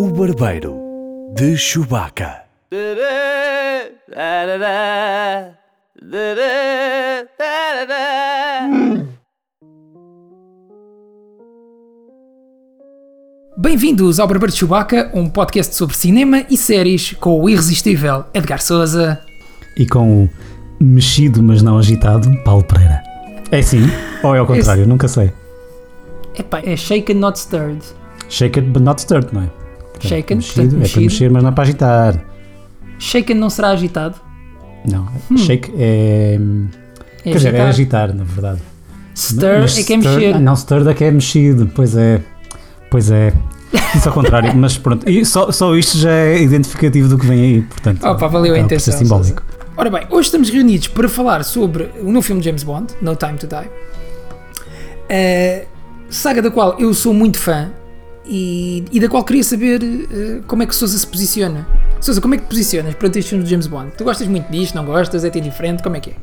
O Barbeiro de Chewbacca. Bem-vindos ao Barbeiro de Chewbacca, um podcast sobre cinema e séries com o irresistível Edgar Souza. E com o mexido, mas não agitado, Paulo Pereira. É sim? Ou é ao contrário? Nunca sei. Epá, é shaken not stirred. Shake it but not stirred, não é? Shaken, mexido, portanto, é para mexer, mas não é para agitar. Shaken não será agitado? Não, shake é. Hum. É quer dizer, é agitar. agitar, na verdade. Stir Mas é que é stir- mexer. ah, Não, stirred é que é mexido, pois é. Pois é. Isso ao contrário, mas pronto, e só, só isto já é identificativo do que vem aí, portanto. Opa, valeu a acaba por ser intenção, simbólico. Ora bem, hoje estamos reunidos para falar sobre o novo filme de James Bond, No Time to Die. Eh, saga da qual eu sou muito fã e, e da qual queria saber eh, como é que Sousa se posiciona. Sousa, como é que te posicionas perante este filme de James Bond? Tu gostas muito disto, não gostas? É-te indiferente? Como é que é?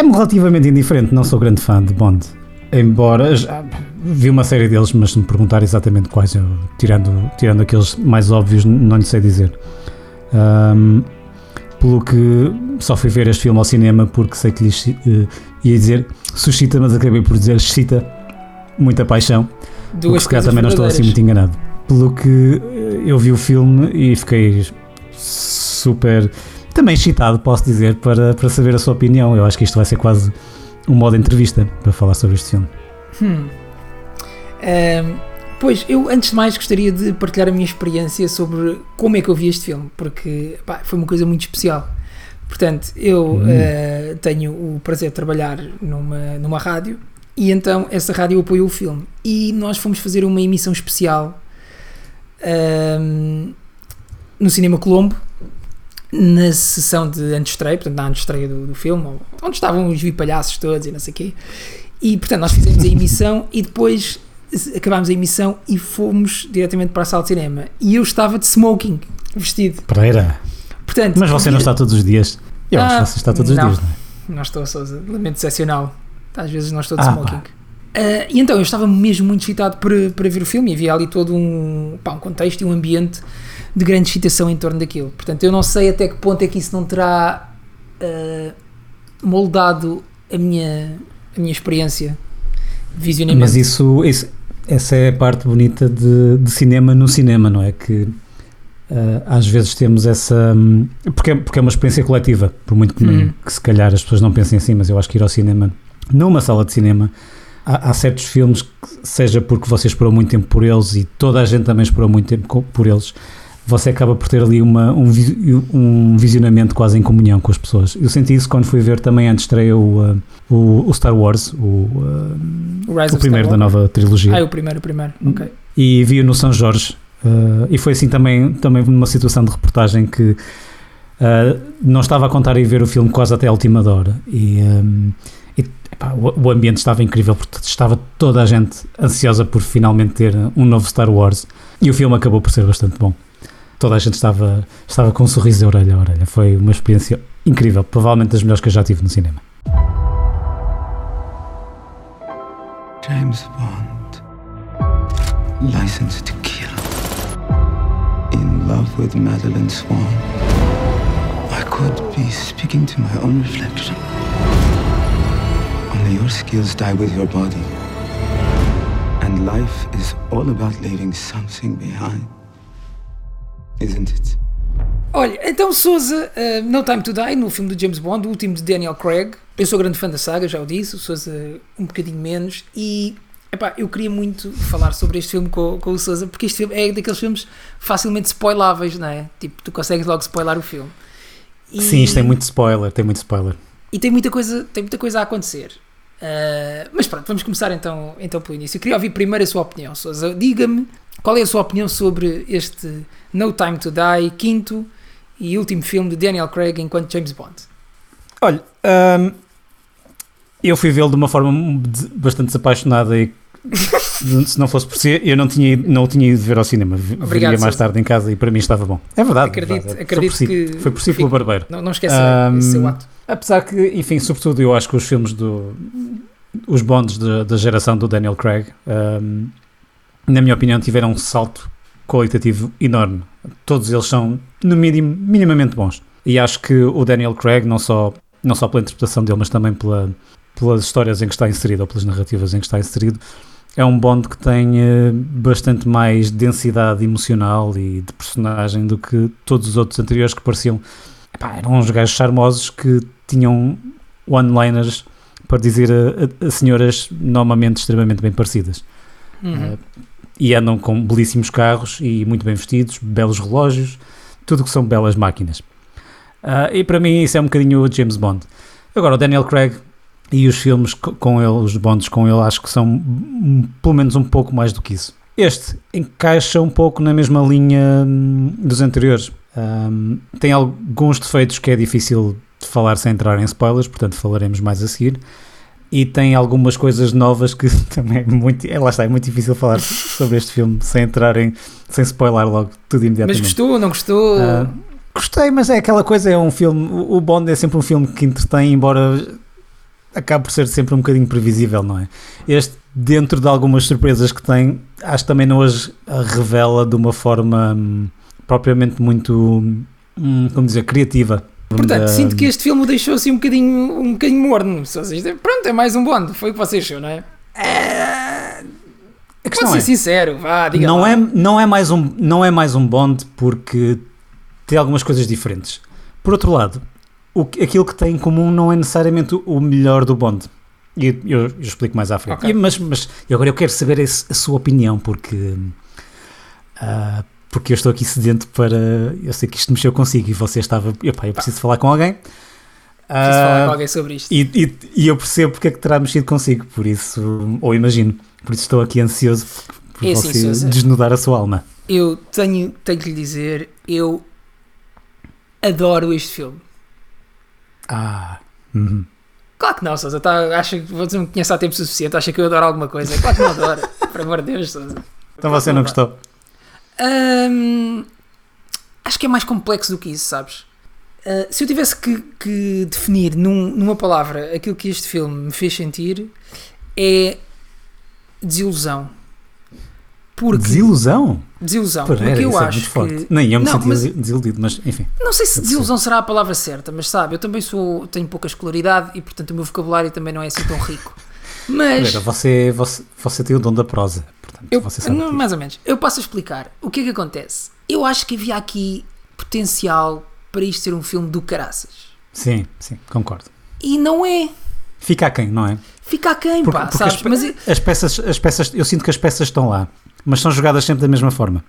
É-me relativamente indiferente, não sou grande fã de Bond. Embora já vi uma série deles, mas se me perguntar exatamente quais, eu, tirando, tirando aqueles mais óbvios, não lhe sei dizer. Ahm, pelo que só fui ver este filme ao cinema porque sei que lhe chi- eh, ia dizer suscita, mas acabei por dizer excita muita paixão. Porque Duas se calhar também não estou assim muito enganado. Pelo que eu vi o filme e fiquei super. Também excitado, posso dizer, para, para saber a sua opinião. Eu acho que isto vai ser quase um modo entrevista para falar sobre este filme. Hum. Ahm, pois, eu antes de mais gostaria de partilhar a minha experiência sobre como é que eu vi este filme, porque pá, foi uma coisa muito especial. Portanto, eu Hum. ah, tenho o prazer de trabalhar numa, numa rádio e então essa rádio apoiou o filme. E nós fomos fazer uma emissão especial ahm, no Cinema Colombo, na sessão de antestreia, portanto, na antestreia do, do filme, onde estavam os vipalhaços todos e não sei o quê. E portanto, nós fizemos a emissão e depois acabámos a emissão e fomos diretamente para a sala de cinema. E eu estava de smoking, vestido. Pereira, Portanto, mas você não está todos os dias. Eu acho Ah, que você está todos os não. dias, não é? Não estou, Sousa. Lamento excepcional. Às vezes estou de Ah, smoking. Ah, e então eu estava mesmo muito excitado para, para ver o filme e havia ali todo um, pá, um contexto e um ambiente de grande excitação em torno daquilo. Portanto, eu não sei até que ponto é que isso não terá ah, moldado a minha, a minha experiência de visionamento. Mas isso, isso- essa é a parte bonita de, de cinema no cinema, não é? Que ah, às vezes temos essa. Porque é, porque é uma experiência coletiva, por muito que, Hum. que se calhar as pessoas não pensem assim, mas eu acho que ir ao cinema, numa sala de cinema, há, há certos filmes que, seja porque você esperou muito tempo por eles e toda a gente também esperou muito tempo por eles. Você acaba por ter ali uma, um, um visionamento quase em comunhão com as pessoas. Eu senti isso quando fui ver também antes estreia o, ah, o, o Star Wars, o, ah, o primeiro da nova trilogia. Ah, é o primeiro, o primeiro. Ok. E vi-o no São Jorge. uh, e foi assim também, também numa situação de reportagem que uh, não estava a contar e ver o filme quase até a última hora. E, um, epá, o, ambiente estava incrível, porque estava toda a gente ansiosa por finalmente ter um novo Star Wars. E o filme acabou por ser bastante bom. Toda a gente estava, estava com um sorriso de orelha a orelha. Foi uma experiência incrível, provavelmente das melhores que eu já tive no cinema. James Bond. License to kill. In love with Madeline Swan. I could be speaking to my own reflection. Only your skills die with your body. And life is all about leaving something behind. Isn't it? Olha, então Sousa, uh, No Time to Die, no filme do James Bond, o último de Daniel Craig. Eu sou grande fã da saga, já o disse, o Sousa um bocadinho menos. E epá, eu queria muito falar sobre este filme com, com o Sousa, porque este filme é daqueles filmes facilmente spoiláveis, não é? Tipo, tu consegues logo spoilar o filme. E- Sim, isto tem muito spoiler, tem muito spoiler. e tem muita coisa, tem muita coisa a acontecer. Uh, mas pronto, vamos começar então, então pelo início. Eu queria ouvir primeiro a sua opinião, Sousa. Diga-me qual é a sua opinião sobre este No Time to Die, quinto e último filme de Daniel Craig enquanto James Bond. Olha, hum, eu fui vê-lo de uma forma bastante desapaixonada e se não fosse por si, eu não tinha, ido- não o tinha ido ver ao cinema. Obrigado, Veria mais Sousa. tarde em casa e para mim estava bom. É verdade. é Acredito- verdade. acredito foi por si, que Foi por si fico- pelo barbeiro. Não, não esqueça Um, esse seu ato. Apesar que, enfim, sobretudo eu acho que os filmes do. Os bondes de- da geração do Daniel Craig, hum, na minha opinião, tiveram um salto qualitativo enorme. Todos eles são, no mínimo, minimamente bons. E acho que o Daniel Craig, não só, não só pela interpretação dele, mas também pela, pelas histórias em que está inserido, ou pelas narrativas em que está inserido, é um Bond que tem eh, bastante mais densidade emocional e de personagem do que todos os outros anteriores que pareciam. Epá, eram uns gajos charmosos que tinham one-liners para dizer a, a- a senhoras normalmente extremamente bem parecidas. Uhum. Uh, e andam com belíssimos carros e muito bem vestidos, belos relógios, tudo que são belas máquinas. Uh, e para mim isso é um bocadinho o James Bond. Agora, o Daniel Craig e os filmes co- com ele, os Bonds com ele, acho que são pelo menos um pouco mais do que isso. Este encaixa um pouco na mesma linha hum, dos anteriores. Um, tem alguns defeitos que é difícil falar sem entrar em spoilers, portanto falaremos mais a seguir. E tem algumas coisas novas que também é muito. É, lá está, é muito difícil falar sobre este filme sem entrar em. sem spoiler logo tudo Mas imediatamente. gostou, não gostou? Ah, gostei, mas é aquela coisa, é um filme. O o Bond é sempre um filme que entretém, embora acabe por ser sempre um bocadinho previsível, não é? Este, dentro de algumas surpresas que tem, acho que também não as revela de uma forma hum, propriamente muito, hum, como dizer, criativa. Portanto, Da- sinto que este filme o deixou assim um bocadinho, um bocadinho morno. Só se- Pronto, é mais um Bond. Foi o que você achou, não é? A Pode ser é, sincero, vá, diga não lá. é, não, é mais um, não é mais um Bond porque tem algumas coisas diferentes. Por outro lado, o, aquilo que tem em comum não é necessariamente o- melhor do Bond. E eu, eu explico mais à frente. Ok. E- mas, mas agora eu quero saber esse- a sua opinião, porque, ah, porque eu estou aqui sedento para. Eu sei que isto mexeu consigo e você estava. Epá, eu preciso falar com alguém. Preciso Ah, falar com alguém sobre isto. e, e- e eu percebo porque é que terá mexido consigo, por isso, ou imagino, por isso estou aqui ansioso por, É assim, você desnudar a sua alma. Eu tenho, tenho que lhe dizer, eu adoro este filme. Ah, uhum. Claro que não, Sousa. Tá, acha que você me conhece há tempo suficiente, acha que eu adoro alguma coisa. Claro que não adoro. Por amor de Deus, Sousa. então você não gostou? Hum, acho que é mais complexo do que isso, sabes? Uh, se eu tivesse que, que definir num- numa palavra aquilo que este filme me fez sentir, é desilusão. Porque, Desilusão? desilusão. Pera, porque eu é acho que. Nem eu me Não, senti mas- desiludido, mas enfim. Não sei se desilusão será a palavra certa, mas sabe, eu também sou, tenho pouca escolaridade e portanto o meu vocabulário também não é assim tão rico. Mas. Vera, você, você, você tem o dom da prosa, portanto, Eu, você sabe não, disso. mais ou menos. Eu passo a explicar. O que é que acontece? Eu acho que havia aqui potencial para isto ser um filme do caraças. Sim, sim, concordo. E não é. Fica a quem, não é? Fica a quem, Porque, pá, porque sabes? as, Mas é- as peças, as peças, eu sinto que as peças estão lá, mas são jogadas sempre da mesma forma.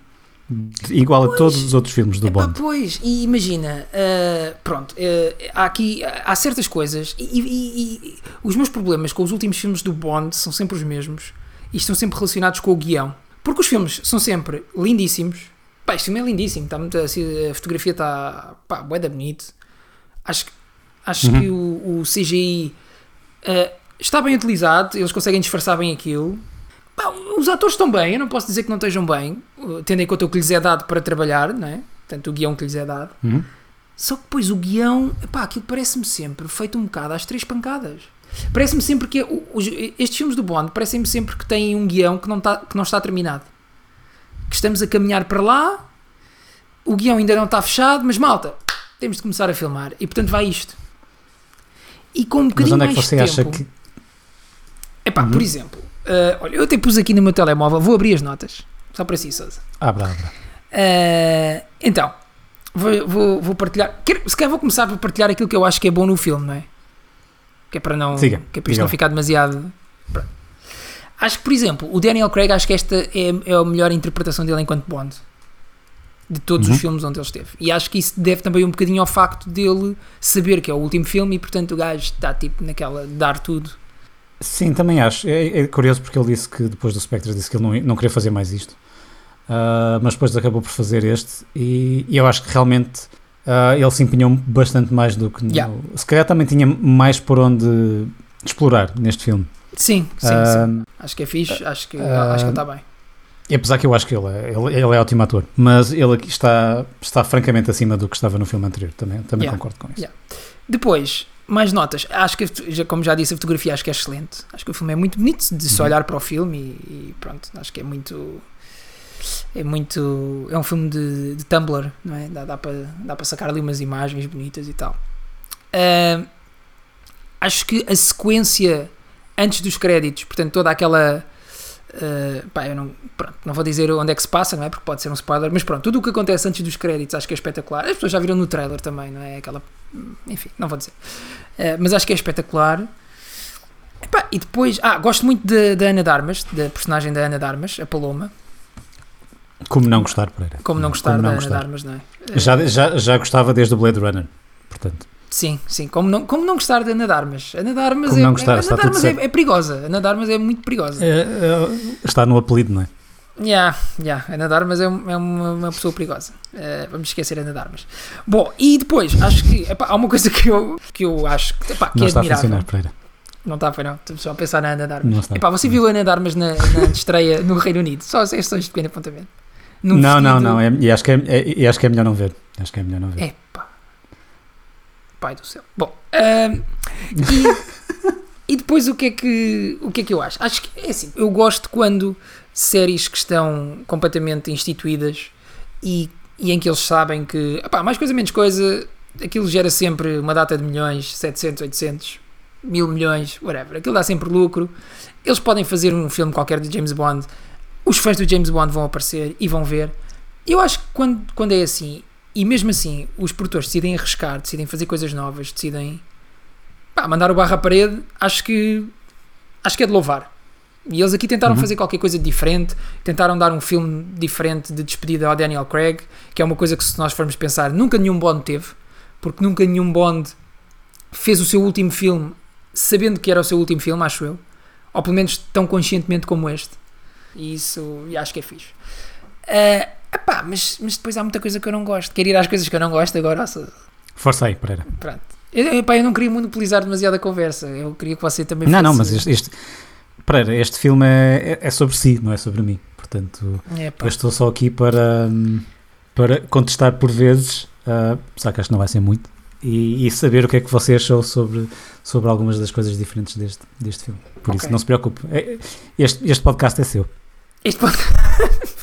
Igual a todos os outros filmes do Epá, Bond. pois, e imagina, ah, pronto, ah, há aqui, há certas coisas, e, e- e- os meus problemas com os últimos filmes do Bond são sempre os mesmos, e estão sempre relacionados com o guião. Porque os filmes são sempre lindíssimos, pá, este filme é lindíssimo, está muito, assim, a fotografia está, pá, bué da bonito, acho, que- acho que o, o CGI ah, está bem utilizado, eles conseguem disfarçar bem aquilo, Pá, os atores estão bem, eu não posso dizer que não estejam bem, uh, tendo em conta o que lhes é dado para trabalhar, não é? Portanto, o guião que lhes é dado. Uhum. Só que depois o guião, epá, aquilo parece-me sempre feito um bocado às três pancadas. Parece-me sempre que o- os- estes filmes do Bond parecem-me sempre que têm um guião que não, tá, que não está terminado. Que estamos a caminhar para lá, o guião ainda não está fechado, mas malta, temos de começar a filmar. E portanto vai isto. E com um Mas bocadinho onde é que você de acha tempo, que. Epá, Uhum. por exemplo, uh, olha, eu até pus aqui no meu telemóvel, vou abrir as notas, só para si, Sousa. Abra, abra. Uh, então, vou, vou, vou partilhar. Quero, se calhar vou começar por partilhar aquilo que eu acho que é bom no filme, não é? Que é para não, Siga, que é para isto não ficar demasiado. Pronto. Acho que, por exemplo, o Daniel Craig, acho que esta é, é a melhor interpretação dele enquanto Bond. De todos Uhum. os filmes onde ele esteve. E acho que isso deve também um bocadinho ao facto dele saber que é o último filme e, portanto, o gajo está tipo naquela dar tudo. Sim, também acho. É, é curioso porque ele disse que depois do Spectre disse que ele não, não queria fazer mais isto. Ah, mas depois acabou por fazer este e, e eu acho que realmente ah, ele se empenhou bastante mais do que no, Yeah. se calhar também tinha mais por onde explorar neste filme. Sim, sim, Ah, sim. Acho que é fixe, acho que, ah, acho que ele está bem. Apesar que eu acho que ele é, ele, ele é ótimo ator, mas ele aqui está, está francamente acima do que estava no filme anterior. Também, também Yeah. concordo com isso. Yeah. Depois, mais notas. Acho que, já- como já disse, a fotografia acho que é excelente. Acho que o filme é muito bonito de se Uhum. olhar para o filme e, e pronto, acho que é muito. é muito. É um filme de, de Tumblr, não é? Dá, dá para dá para sacar ali umas imagens bonitas e tal. Ah, acho que a sequência antes dos créditos, portanto, toda aquela. Ah, pá, eu não, pronto, não vou dizer onde é que se passa, não é? Porque pode ser um spoiler, mas pronto, tudo o que acontece antes dos créditos acho que é espetacular. As pessoas já viram no trailer também, não é? Aquela. Enfim, não vou dizer. Ah, mas acho que é espetacular. Epá, e depois. Ah, gosto muito da da Ana Darmas, da personagem da Ana Darmas, a Paloma. Como não gostar, Pereira? Como não gostar Como da não Ana gostar. Darmas, não é? Já, já, já gostava desde o Blade Runner, portanto. Sim, sim. Como não, como não gostar de Ana Darmas? Ana Darmas, Como é, não gostar, está Darmas é, é perigosa. Ana Darmas é muito perigosa. É, é, está no apelido, não é? Yeah, yeah. Ana Darmas é, um- é uma, uma pessoa perigosa. Eh, vamos esquecer Ana Darmas. Bom, e depois, acho que epá, há uma coisa que eu, que eu acho que, epá, que não é está a admirável. funcionar, Pereira. Não está, foi não. Estamos só a pensar na Ana Darmas. Não está. Epá, você viu a Ana Darmas na, na estreia no Reino Unido? Só as questões de pequeno apontamento. Num Não, não, vestido- não. É, e acho que é, é- acho que é melhor não ver. Acho que é melhor não ver. Epá. Pai do céu. Bom, ahm, e, e depois o que, é que, o que é que eu acho? Acho que é assim, eu gosto quando séries que estão completamente instituídas e, e em que eles sabem que, epá, mais coisa, menos coisa, aquilo gera sempre uma data de milhões, 700, 800, mil milhões, whatever. Aquilo dá sempre lucro. Eles podem fazer um filme qualquer de James Bond. Os fãs do James Bond vão aparecer e vão ver. Eu acho que quando, quando é assim, e mesmo assim os produtores decidem arriscar, decidem fazer coisas novas, decidem pá, mandar o barro à parede, acho que acho que é de louvar. E eles aqui tentaram Uhum. fazer qualquer coisa de diferente, tentaram dar um filme diferente de despedida ao Daniel Craig, que é uma coisa que se nós formos pensar, nunca nenhum Bond teve, porque nunca nenhum Bond fez o seu último filme sabendo que era o seu último filme, acho eu. Ou pelo menos tão conscientemente como este. E isso e acho que é fixe. Ah, epá, mas, mas depois há muita coisa que eu não gosto. Quero ir às coisas que eu não gosto agora. Força aí, Pereira. Pronto. Eu, epá, eu não queria monopolizar demasiado a conversa. Eu queria que você também Não, fosse... não, mas este, este, Pereira, este filme é, é- é sobre si, não é sobre mim. Portanto, Epá, eu estou só aqui para, para contestar por vezes, uh, apesar que acho que não vai ser muito, e, e saber o que é que você achou sobre, sobre algumas das coisas diferentes deste, deste filme. Por isso, Ok. não se preocupe. É- Este, este podcast é seu. isto pode-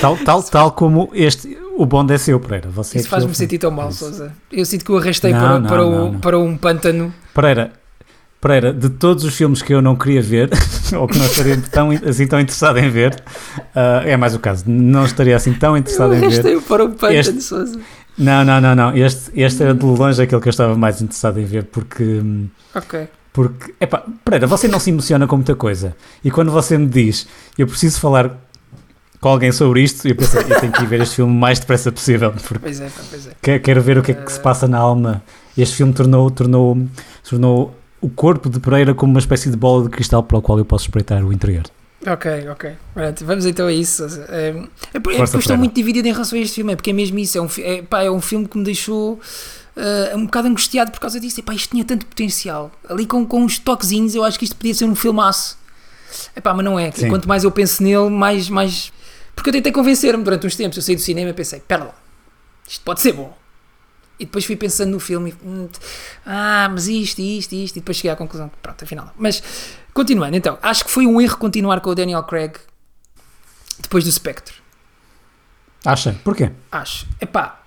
Tal, tal, tal como este, o Bond é seu, Pereira. Você é isso fez faz-me sentir tão mal, isso. Sousa. Eu sinto que o arrastei Não, para, não, para, não, não. para um pântano. Pereira, Pereira, de todos os filmes que eu não queria ver, ou que não estaria tão, assim tão interessado em ver, ah, é mais o caso, não estaria assim tão Eu interessado em ver. arrastei-o para um pântano, Este- Sousa. Não, não, não, não. Este, este era de longe aquele que eu estava mais interessado em ver, porque. Ok. Porque, epá, Pereira, você não se emociona com muita coisa. E quando você me diz, eu preciso falar com alguém sobre isto, eu pensei, eu tenho que ir ver este filme o mais depressa possível, porque Pois é, pois é. que- quero ver o que é que se passa na alma. Este filme tornou, tornou, tornou o corpo de Pereira como uma espécie de bola de cristal para o qual eu posso espreitar o interior. Ok, ok. Vamos então a isso. Sousa. É, é, porque eu estou muito dividido em relação a este filme, é porque é mesmo isso. É um, é, pá, é um filme que me deixou ah, um bocado angustiado por causa disso. Epá, isto tinha tanto potencial. Ali com, com uns toquezinhos, eu acho que isto podia ser um filmaço. Epá, mas não é. Sim. Quanto mais eu penso nele, mais, mais. Porque eu tentei convencer-me durante uns tempos. Eu saí do cinema e pensei: pera lá, isto pode ser bom. E depois fui pensando no filme hum, ah, mas isto, isto, isto. E depois cheguei à conclusão pronto, afinal. Mas continuando, então, acho que foi um erro continuar com o Daniel Craig depois do Spectre. Acha? Porquê? Acho. Epá,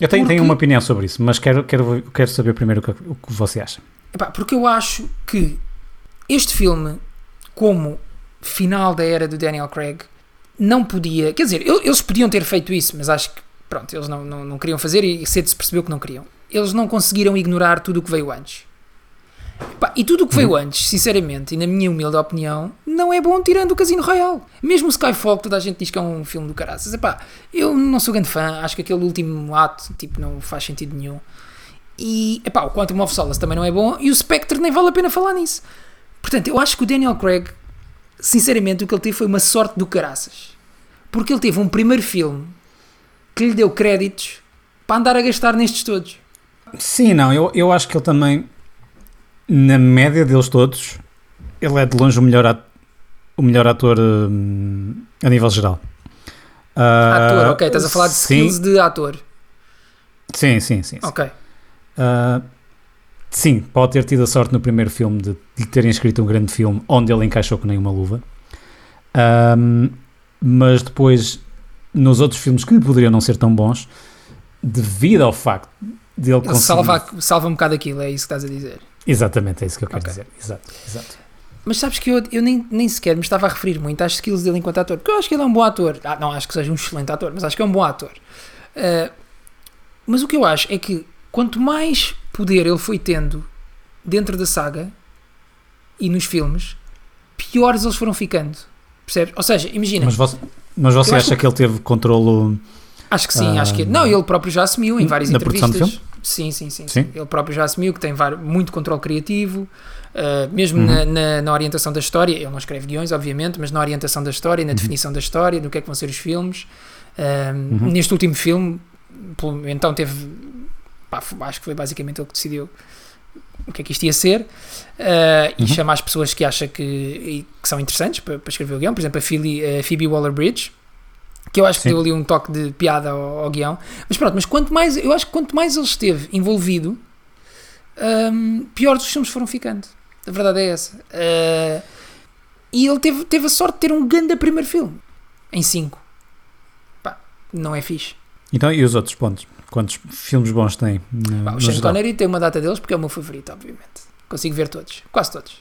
Eu tenho, tenho Porque- uma opinião sobre isso, mas quero, quero, quero saber primeiro o que, o que você acha. epá, porque eu acho que este filme, como final da era do Daniel Craig, não podia. Quer dizer, eles podiam ter feito isso, mas acho que, pronto, eles não, não, não queriam fazer e cedo se percebeu que não queriam. Eles não conseguiram ignorar tudo o que veio antes. Epá, e tudo o que veio antes, sinceramente, e na minha humilde opinião, não é bom tirando o Casino Royale. Mesmo o Skyfall, que toda a gente diz que é um filme do caraças. Epá, eu não sou grande fã, acho que aquele último ato tipo, não faz sentido nenhum. E epá, o Quantum of Solace também não é bom e o Spectre nem vale a pena falar nisso. Portanto, eu acho que o Daniel Craig, sinceramente, o que ele teve foi uma sorte do caraças. Porque ele teve um primeiro filme que lhe deu créditos para andar a gastar nestes todos. Sim, não, eu, eu acho que ele também, na média deles todos, ele é de longe o melhor, at- o melhor ator hum, a nível geral. Ah, ator, ok, estás a falar de sim, skills de ator. Sim, sim, sim. sim. Ok. Ah, sim, pode ter tido a sorte no primeiro filme de, de terem escrito um grande filme onde ele encaixou com nenhuma luva. Ahm, mas depois, nos outros filmes que poderiam não ser tão bons, devido ao facto de ele conseguir... salva, salva um bocado aquilo, é isso que estás a dizer. Exatamente, é isso que eu quero Ok. dizer. Exato, exato. Mas sabes que eu, eu nem, nem sequer me estava a referir muito às skills dele enquanto ator, porque eu acho que ele é um bom ator. Ah, não acho que seja um excelente ator, mas acho que é um bom ator. Ah, mas o que eu acho é que quanto mais poder ele foi tendo dentro da saga e nos filmes, piores eles foram ficando. Percebes? Ou seja, imagina, Mas você, mas você acha que ele teve controlo... acho que sim, ah, acho que. Não, ele próprio já assumiu em várias na produção do entrevistas. Sim, sim, sim, sim. Sim? Ele próprio já assumiu que tem muito controle criativo, uh, mesmo Uhum. na, na- na orientação da história. Ele não escreve guiões, obviamente, mas na orientação da história, Uhum. na definição da história, do que é que vão ser os filmes. Um, Uhum. Neste último filme, então teve. Pá, acho que foi basicamente ele que decidiu o que é que isto ia ser uh, e Uhum. chama as pessoas que acha que, que são interessantes para, para escrever o guião, por exemplo, a Phoebe, a Phoebe Waller-Bridge, que eu acho que Sim. deu ali um toque de piada ao, ao guião. Mas pronto, mas quanto mais, eu acho que quanto mais ele esteve envolvido, hum, pior os filmes foram ficando. A verdade é essa. Uh, e ele teve, teve a sorte de ter um grande primeiro filme em 5. Pá, não é fixe. Então, e os outros pontos? Quantos filmes bons tem? no- o Sean? Connery tem uma data deles porque é o meu favorito, obviamente. Consigo ver todos. Quase todos.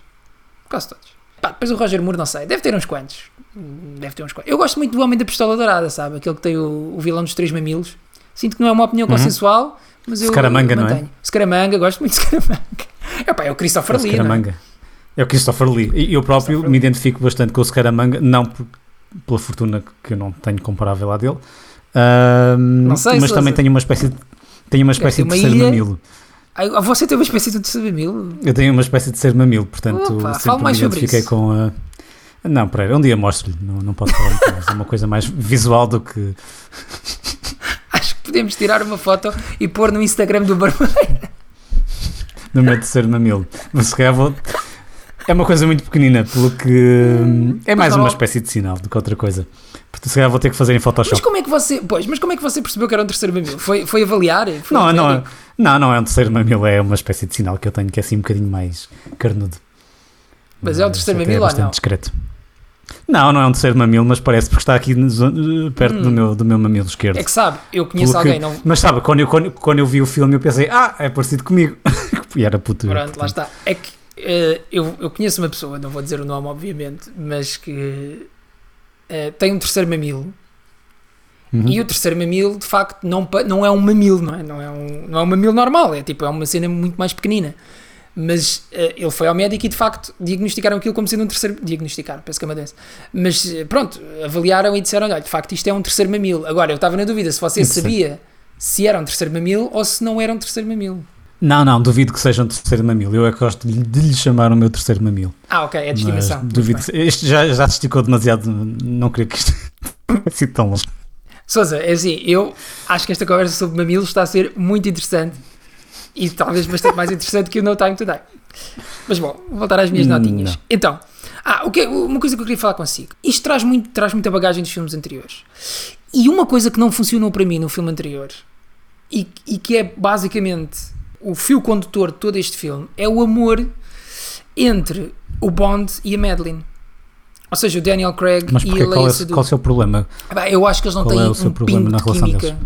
Quase todos. Pá, depois o Roger Moore, não sei. Deve ter uns quantos. Deve ter uns quantos. Eu gosto muito do Homem da Pistola Dourada, sabe? Aquele que tem o, o vilão dos três mamilos. Sinto que não é uma opinião Uhum. consensual, mas eu Scaramanga, não é? Scaramanga, gosto muito de Scaramanga. É pá, é o Christopher É o Lee, não é? Scaramanga. É o Christopher Lee. E eu próprio Christopher me identifico bastante com o Scaramanga, não por- pela fortuna que eu não tenho comparável à dele, Não sei, mas Sousa. também tenho uma espécie de, tenho uma espécie ter de terceiro ilha. mamilo. Ai, você tem uma espécie de terceiro mamilo? Eu tenho uma espécie de ser mamilo, portanto Opa, sempre me mais sobre identifiquei isso. com a. Não, peraí, um dia mostro-lhe, não, não posso falar muito mais. É uma coisa mais visual do que. Acho que podemos tirar uma foto e pôr no Instagram do Barbeiro. no meu terceiro mamilo. Mas se calhar vou. É uma coisa muito pequenina, pelo que. hum, É mais uma espécie de sinal do que outra coisa. Portanto, se calhar vou ter que fazer em Mas Photoshop. como é que você, pois, mas como é que você percebeu que era um terceiro mamilo? Foi, foi avaliar? Foi Não, não, é- não, não é um terceiro mamilo, é uma espécie de sinal que eu tenho que é assim um bocadinho mais carnudo. Mas é o terceiro até mamilo ou bastante não? discreto. Não, não é um terceiro mamilo, mas parece porque está aqui perto do, Hum. meu, do meu mamilo esquerdo. É que sabe, eu conheço Pelo que- alguém, não. Mas sabe, quando eu, quando, quando eu vi o filme eu pensei, ah, é parecido comigo. e era puto. Pronto, lá portanto. está. É que eh, eu, eu conheço uma pessoa, não vou dizer o nome, obviamente, mas que eh, tem um terceiro mamilo. Uhum. E o terceiro mamilo, de facto, não, não é um mamilo, não é? Não é um, não é um mamilo normal, é tipo, é uma cena muito mais pequenina. Mas eh, ele foi ao médico e, de facto, diagnosticaram aquilo como sendo um terceiro. Diagnosticaram, penso que é uma doença. Mas eh, pronto, avaliaram e disseram: olha, de facto, isto é um terceiro mamilo. Agora, eu estava na dúvida se você sabia se era um terceiro mamilo ou se não era um terceiro mamilo. Não, não, duvido que seja um terceiro mamilo. Eu é que gosto de, lhe chamar o meu terceiro mamilo. Ah, ok, é de estimação. Duvido que, este já, já se esticou demasiado. Não queria que isto sido tão longo. Sousa, é assim, eu acho que esta conversa sobre mamilos está a ser muito interessante e talvez bastante mais interessante que o No Time Today. Mas bom, vou voltar às minhas Hum, notinhas. não. Então, ah, o que, uma coisa que eu queria falar consigo. Isto traz, muito, traz muita bagagem dos filmes anteriores. E uma coisa que não funcionou para mim no filme anterior e, e que é basicamente o fio condutor de todo este filme é o amor entre o Bond e a Madeline. Ou seja, o Daniel Craig Mas e a Qual, Leia é, Seydoux. qual é o seu problema? Bah, eu acho que eles não Qual têm é o seu um problema na relação química. deles?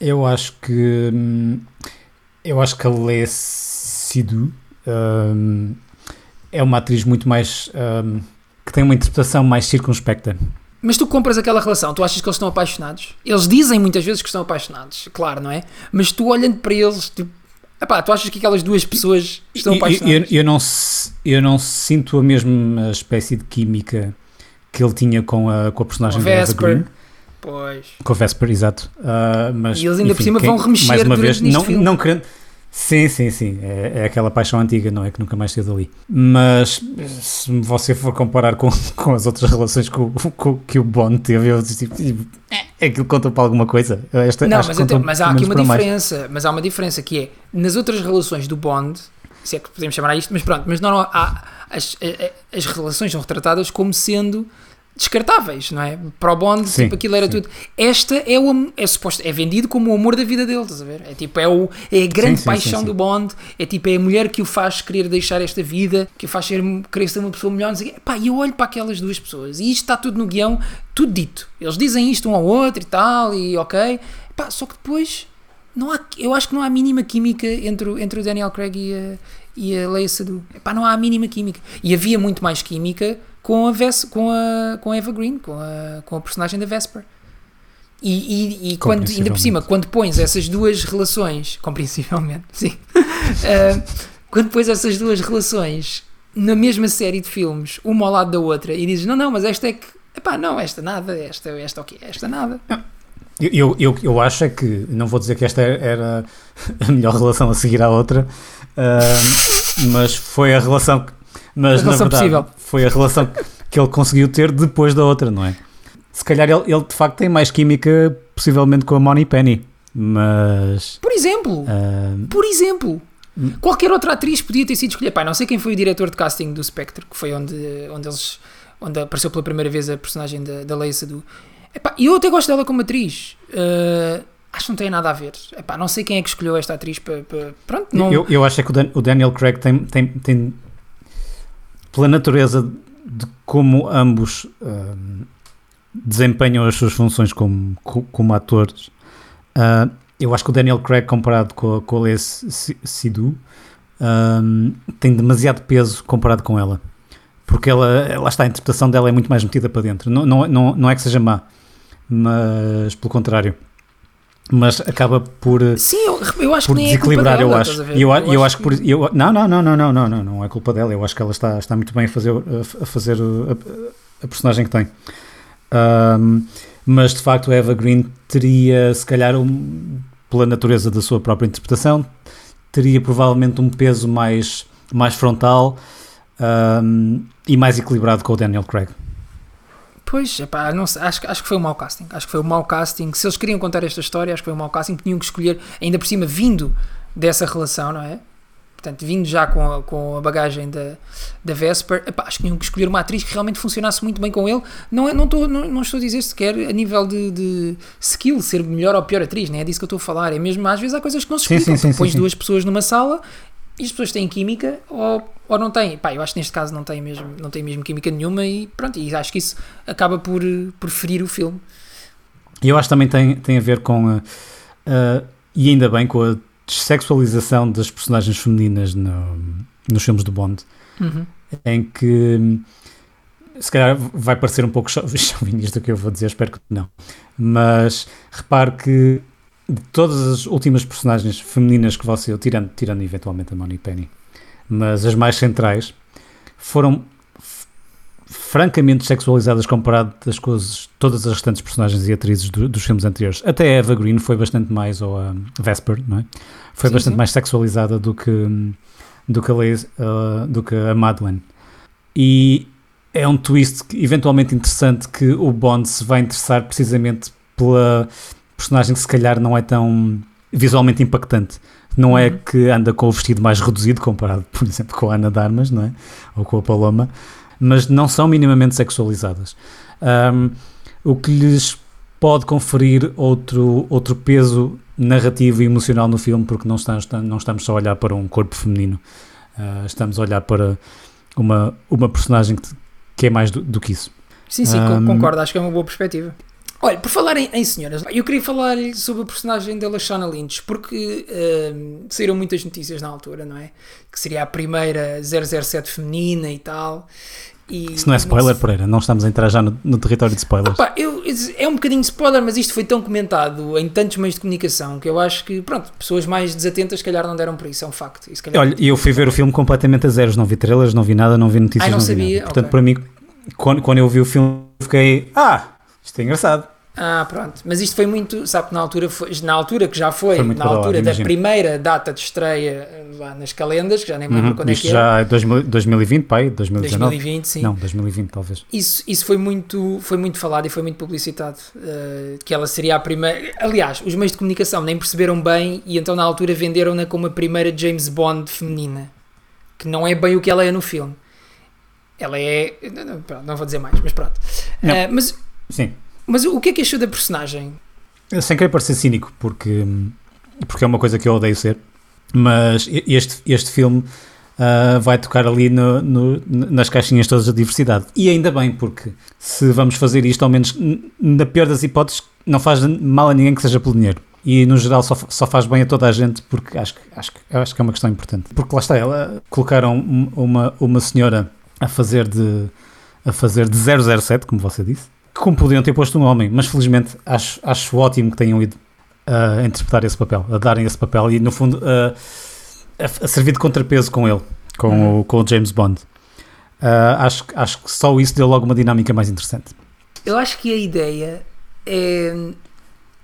Eu acho que. hum, Eu acho que a Lea Sidu hum, é uma atriz muito mais. hum, que tem uma interpretação mais circunspecta. Mas tu compras aquela relação, tu achas que eles estão apaixonados? Eles dizem muitas vezes que estão apaixonados, claro, não é? Mas tu olhando para eles, tipo, epá, tu achas que aquelas duas pessoas estão e- Eu, apaixonadas? eu, não, eu não sinto a mesma espécie de química que ele tinha com a, com a personagem Com da a Eva Vesper. Green. Pois. Com a Vesper, exato. Ah, mas, E eles ainda por enfim, cima quem- vão remexer mais uma vez, não, filme. não querendo. Sim, sim, sim. É, é aquela paixão antiga, não é? Que nunca mais saiu dali. Mas se você for comparar com, com as outras relações com, com- que o Bond teve, eu tipo, é aquilo conta para alguma coisa. Esta, Não, mas, que até- mas há aqui uma para mais. diferença. Mas há uma diferença que é nas outras relações do Bond, se é que podemos chamar isto, mas pronto, mas não, há, as, a- a- as relações são retratadas como sendo descartáveis, não é? Para o Bond, Sim, tipo, aquilo era sim. tudo. Esta é o é suposto, é vendido como o amor da vida dele, estás a ver? É tipo, é, o, é a grande sim, paixão do Bond, é tipo, é a mulher que o faz querer deixar esta vida, que o faz ser, querer ser uma pessoa melhor, não sei o quê. Pá, e eu olho para aquelas duas pessoas e isto está tudo no guião, tudo dito. Eles dizem isto um ao outro e tal, e ok. Pá, só que depois não há, eu acho que não há a mínima química entre, o- entre o Daniel Craig e a, e a Leia Sadu. Epá, não há a mínima química. E havia muito mais química com a, Ves, com a, com a Eva Green, com a, com a personagem da Vesper. E, e, e quando, ainda por cima, quando pões essas duas relações, compreensivelmente, sim, Ah, quando pões essas duas relações na mesma série de filmes, uma ao lado da outra, e dizes, não, não, mas esta é que, epá, não, esta nada, esta, esta o quê? Esta nada. Eu, eu, eu, acho é que, não vou dizer que esta era a melhor relação a seguir à outra, ah, mas foi a relação, que- mas na verdade possível. foi a relação que ele conseguiu ter depois da outra, não é? Se calhar ele, ele de facto tem mais química possivelmente com a Money Penny, mas Por exemplo, ah, Por exemplo, qualquer outra atriz podia ter sido escolhida. Pá, não sei quem foi o diretor de casting do Spectre, que foi onde, onde eles onde apareceu pela primeira vez a personagem da, da Leia Sadu. Epá, eu até gosto dela como atriz. Uh, acho que não tem nada a ver. Epá, não sei quem é que escolheu esta atriz para. para- pronto, não. eu, eu acho é que o, Dan- o Daniel Craig tem, tem, tem pela natureza de como ambos ah, desempenham as suas funções como, co- como atores, ah, eu acho que o Daniel Craig comparado com a, com a Lea Si- Seydoux ah, tem demasiado peso comparado com ela. Porque ela, lá está, a interpretação dela é muito mais metida para dentro. Não, não, não, não é que seja má, mas pelo contrário. Mas acaba por, Sim, eu, eu acho por que nem é culpa desequilibrar, dela, eu acho. a ver? E eu, eu acho que por, eu, não, não, não, não, não, não, não, não é culpa dela. Eu acho que ela está, está muito bem a fazer, a, fazer a, a personagem que tem. Ahm, mas de facto a Eva Green teria, se calhar, um, pela natureza da sua própria interpretação, teria provavelmente um peso mais, mais frontal ahm, e mais equilibrado com o Daniel Craig. Pois, epá, não sei, acho, que- acho que foi um mau casting. Acho que foi um mau casting. Se eles queriam contar esta história, acho que foi um mau casting. Tinham que escolher, ainda por cima, vindo dessa relação, não é? Portanto, vindo já com a, com a bagagem da, da Vesper, epá, acho que tinham que escolher uma atriz que realmente funcionasse muito bem com ele. Não, é, não, estou, não, não estou a dizer sequer a nível de, de skill, ser melhor ou pior atriz, não é disso que eu estou a falar. É mesmo, às vezes há coisas que não se explicam. sim, sim, Tu pões sim, sim. duas pessoas numa sala e as pessoas têm química ou, ou não têm. Pá, eu acho que neste caso não têm mesmo, não têm mesmo química nenhuma e pronto, e acho que isso acaba por, eh, por ferir o filme. E eu acho que também tem, tem a ver com a, a- e ainda bem com a dessexualização das personagens femininas no- nos filmes do Bond, Uhum. em que hum, se calhar vai parecer um pouco chau- chauvinista o que eu vou dizer, espero que não. Mas repare que de todas as últimas personagens femininas que você, tirando, tirando eventualmente a Moni Penny, mas as mais centrais, foram francamente sexualizadas comparadas com as- todas as restantes personagens e atrizes do- dos filmes anteriores. Até a Eva Green foi bastante mais, ou a Vesper, não é? Foi Sim, bastante sim. mais sexualizada do que, do que, a, Liz- uh, do que a Madeleine. E é um twist eventualmente interessante que o Bond se vai interessar precisamente pela personagem que se calhar não é tão visualmente impactante. Não é Uhum. que anda com o vestido mais reduzido comparado, por exemplo, com a Ana de Armas, não é? Ou com a Paloma, mas não são minimamente sexualizadas. Ahm, o que lhes pode conferir outro, outro peso narrativo e emocional no filme, porque não estamos, não estamos só a olhar para um corpo feminino, Ah, estamos a olhar para uma, uma personagem que, que é mais do, do que isso. Sim, sim, Um, concordo, acho que é uma boa perspectiva. Olha, por falar em, em senhoras, eu queria falar sobre a personagem da Lashana Lynch, porque ehm, saíram muitas notícias na altura, não é? Que seria a primeira 007 feminina e tal. E Isso não é spoiler, Pereira, não estamos a entrar já no, no território de spoilers. Pá, eu, é um bocadinho spoiler, mas isto foi tão comentado em tantos meios de comunicação que eu acho que, pronto, pessoas mais desatentas, se calhar, não deram por isso, é um facto. E calhar- Olha, eu fui ver o filme completamente a zeros, não vi trailers, não vi nada, não vi notícias, Ai, não vi sabia, nada. Portanto, ok. para mim, quando, quando eu vi o filme, fiquei, ah, isto é engraçado. Ah, pronto. Mas isto foi muito, sabe que na altura, foi, na altura que já foi, Foi na altura da imagino. primeira data de estreia eh, lá nas calendas, que já nem me lembro Uhum, quando é Isto que era, já é 2000 2020, pai, 2019. 2020, sim. Não, 2020 talvez. Isso, isso foi, muito, foi muito falado e foi muito publicitado, eh, que ela seria a primeira... Aliás, os meios de comunicação nem perceberam bem e então na altura venderam-na como a primeira James Bond feminina, que não é bem o que ela é no filme. Ela é... Não, não, pronto, não vou dizer mais, mas pronto. Ah, mas, Sim. Mas o que é que achou da personagem? Sem querer parecer cínico, porque, porque é uma coisa que eu odeio ser, mas este, este filme ah, vai tocar ali no- no- nas caixinhas todas da diversidade. E ainda bem, porque se vamos fazer isto, ao menos na pior das hipóteses, não faz mal a ninguém que seja pelo dinheiro. E no geral só, só faz bem a toda a gente, porque acho, que- acho, acho que é uma questão importante. Porque lá está, ela colocaram um- uma, uma senhora a fazer de a fazer de 007, como você disse, como podiam ter posto um homem, mas felizmente acho, acho ótimo que tenham ido a interpretar esse papel, a darem esse papel e no fundo a, a, a servir de contrapeso com ele, com, o, com o James Bond. Ah, acho, que- acho que só isso deu logo uma dinâmica mais interessante. Eu acho que a ideia é,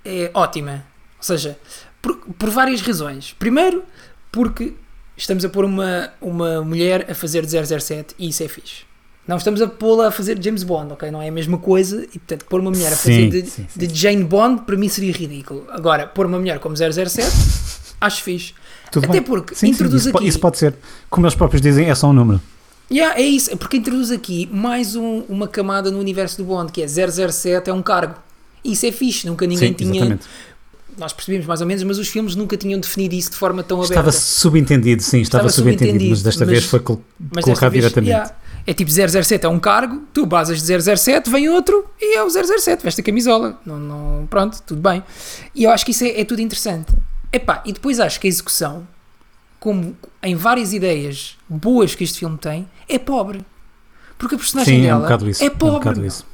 é ótima. Ou seja, por, por várias razões. Primeiro, porque estamos a pôr uma, uma mulher a fazer de 007 e isso é fixe. Não estamos a pô-la a fazer James Bond, ok? Não é a mesma coisa e, portanto, pôr uma mulher a fazer Sim, de, sim, sim. de Jane Bond para mim seria ridículo. Agora, pôr uma mulher como 007, acho fixe. Tudo Até bem. porque introduz isso, aqui- isso pode ser, como eles próprios dizem, é só um número. Yeah, é isso, é porque introduz aqui mais um- uma camada no universo do Bond, que é 007 é um cargo. Isso é fixe, nunca ninguém tinha. exatamente. Nós percebemos mais ou menos, mas os filmes nunca tinham definido isso de forma tão Estava aberta. subentendido, sim, estava, Estava subentendido, mas desta mas- vez foi colocado diretamente. yeah, é tipo 007 é um cargo, tu basas de 007, vem outro e é o 007, veste a camisola. Não, não, pronto, tudo bem. E eu acho que isso é, é tudo interessante. Epá, e depois acho que a execução, como em várias ideias boas que este filme tem, é pobre. Porque a personagem Sim, é dela um bocado isso. é um pobre. meu. isso.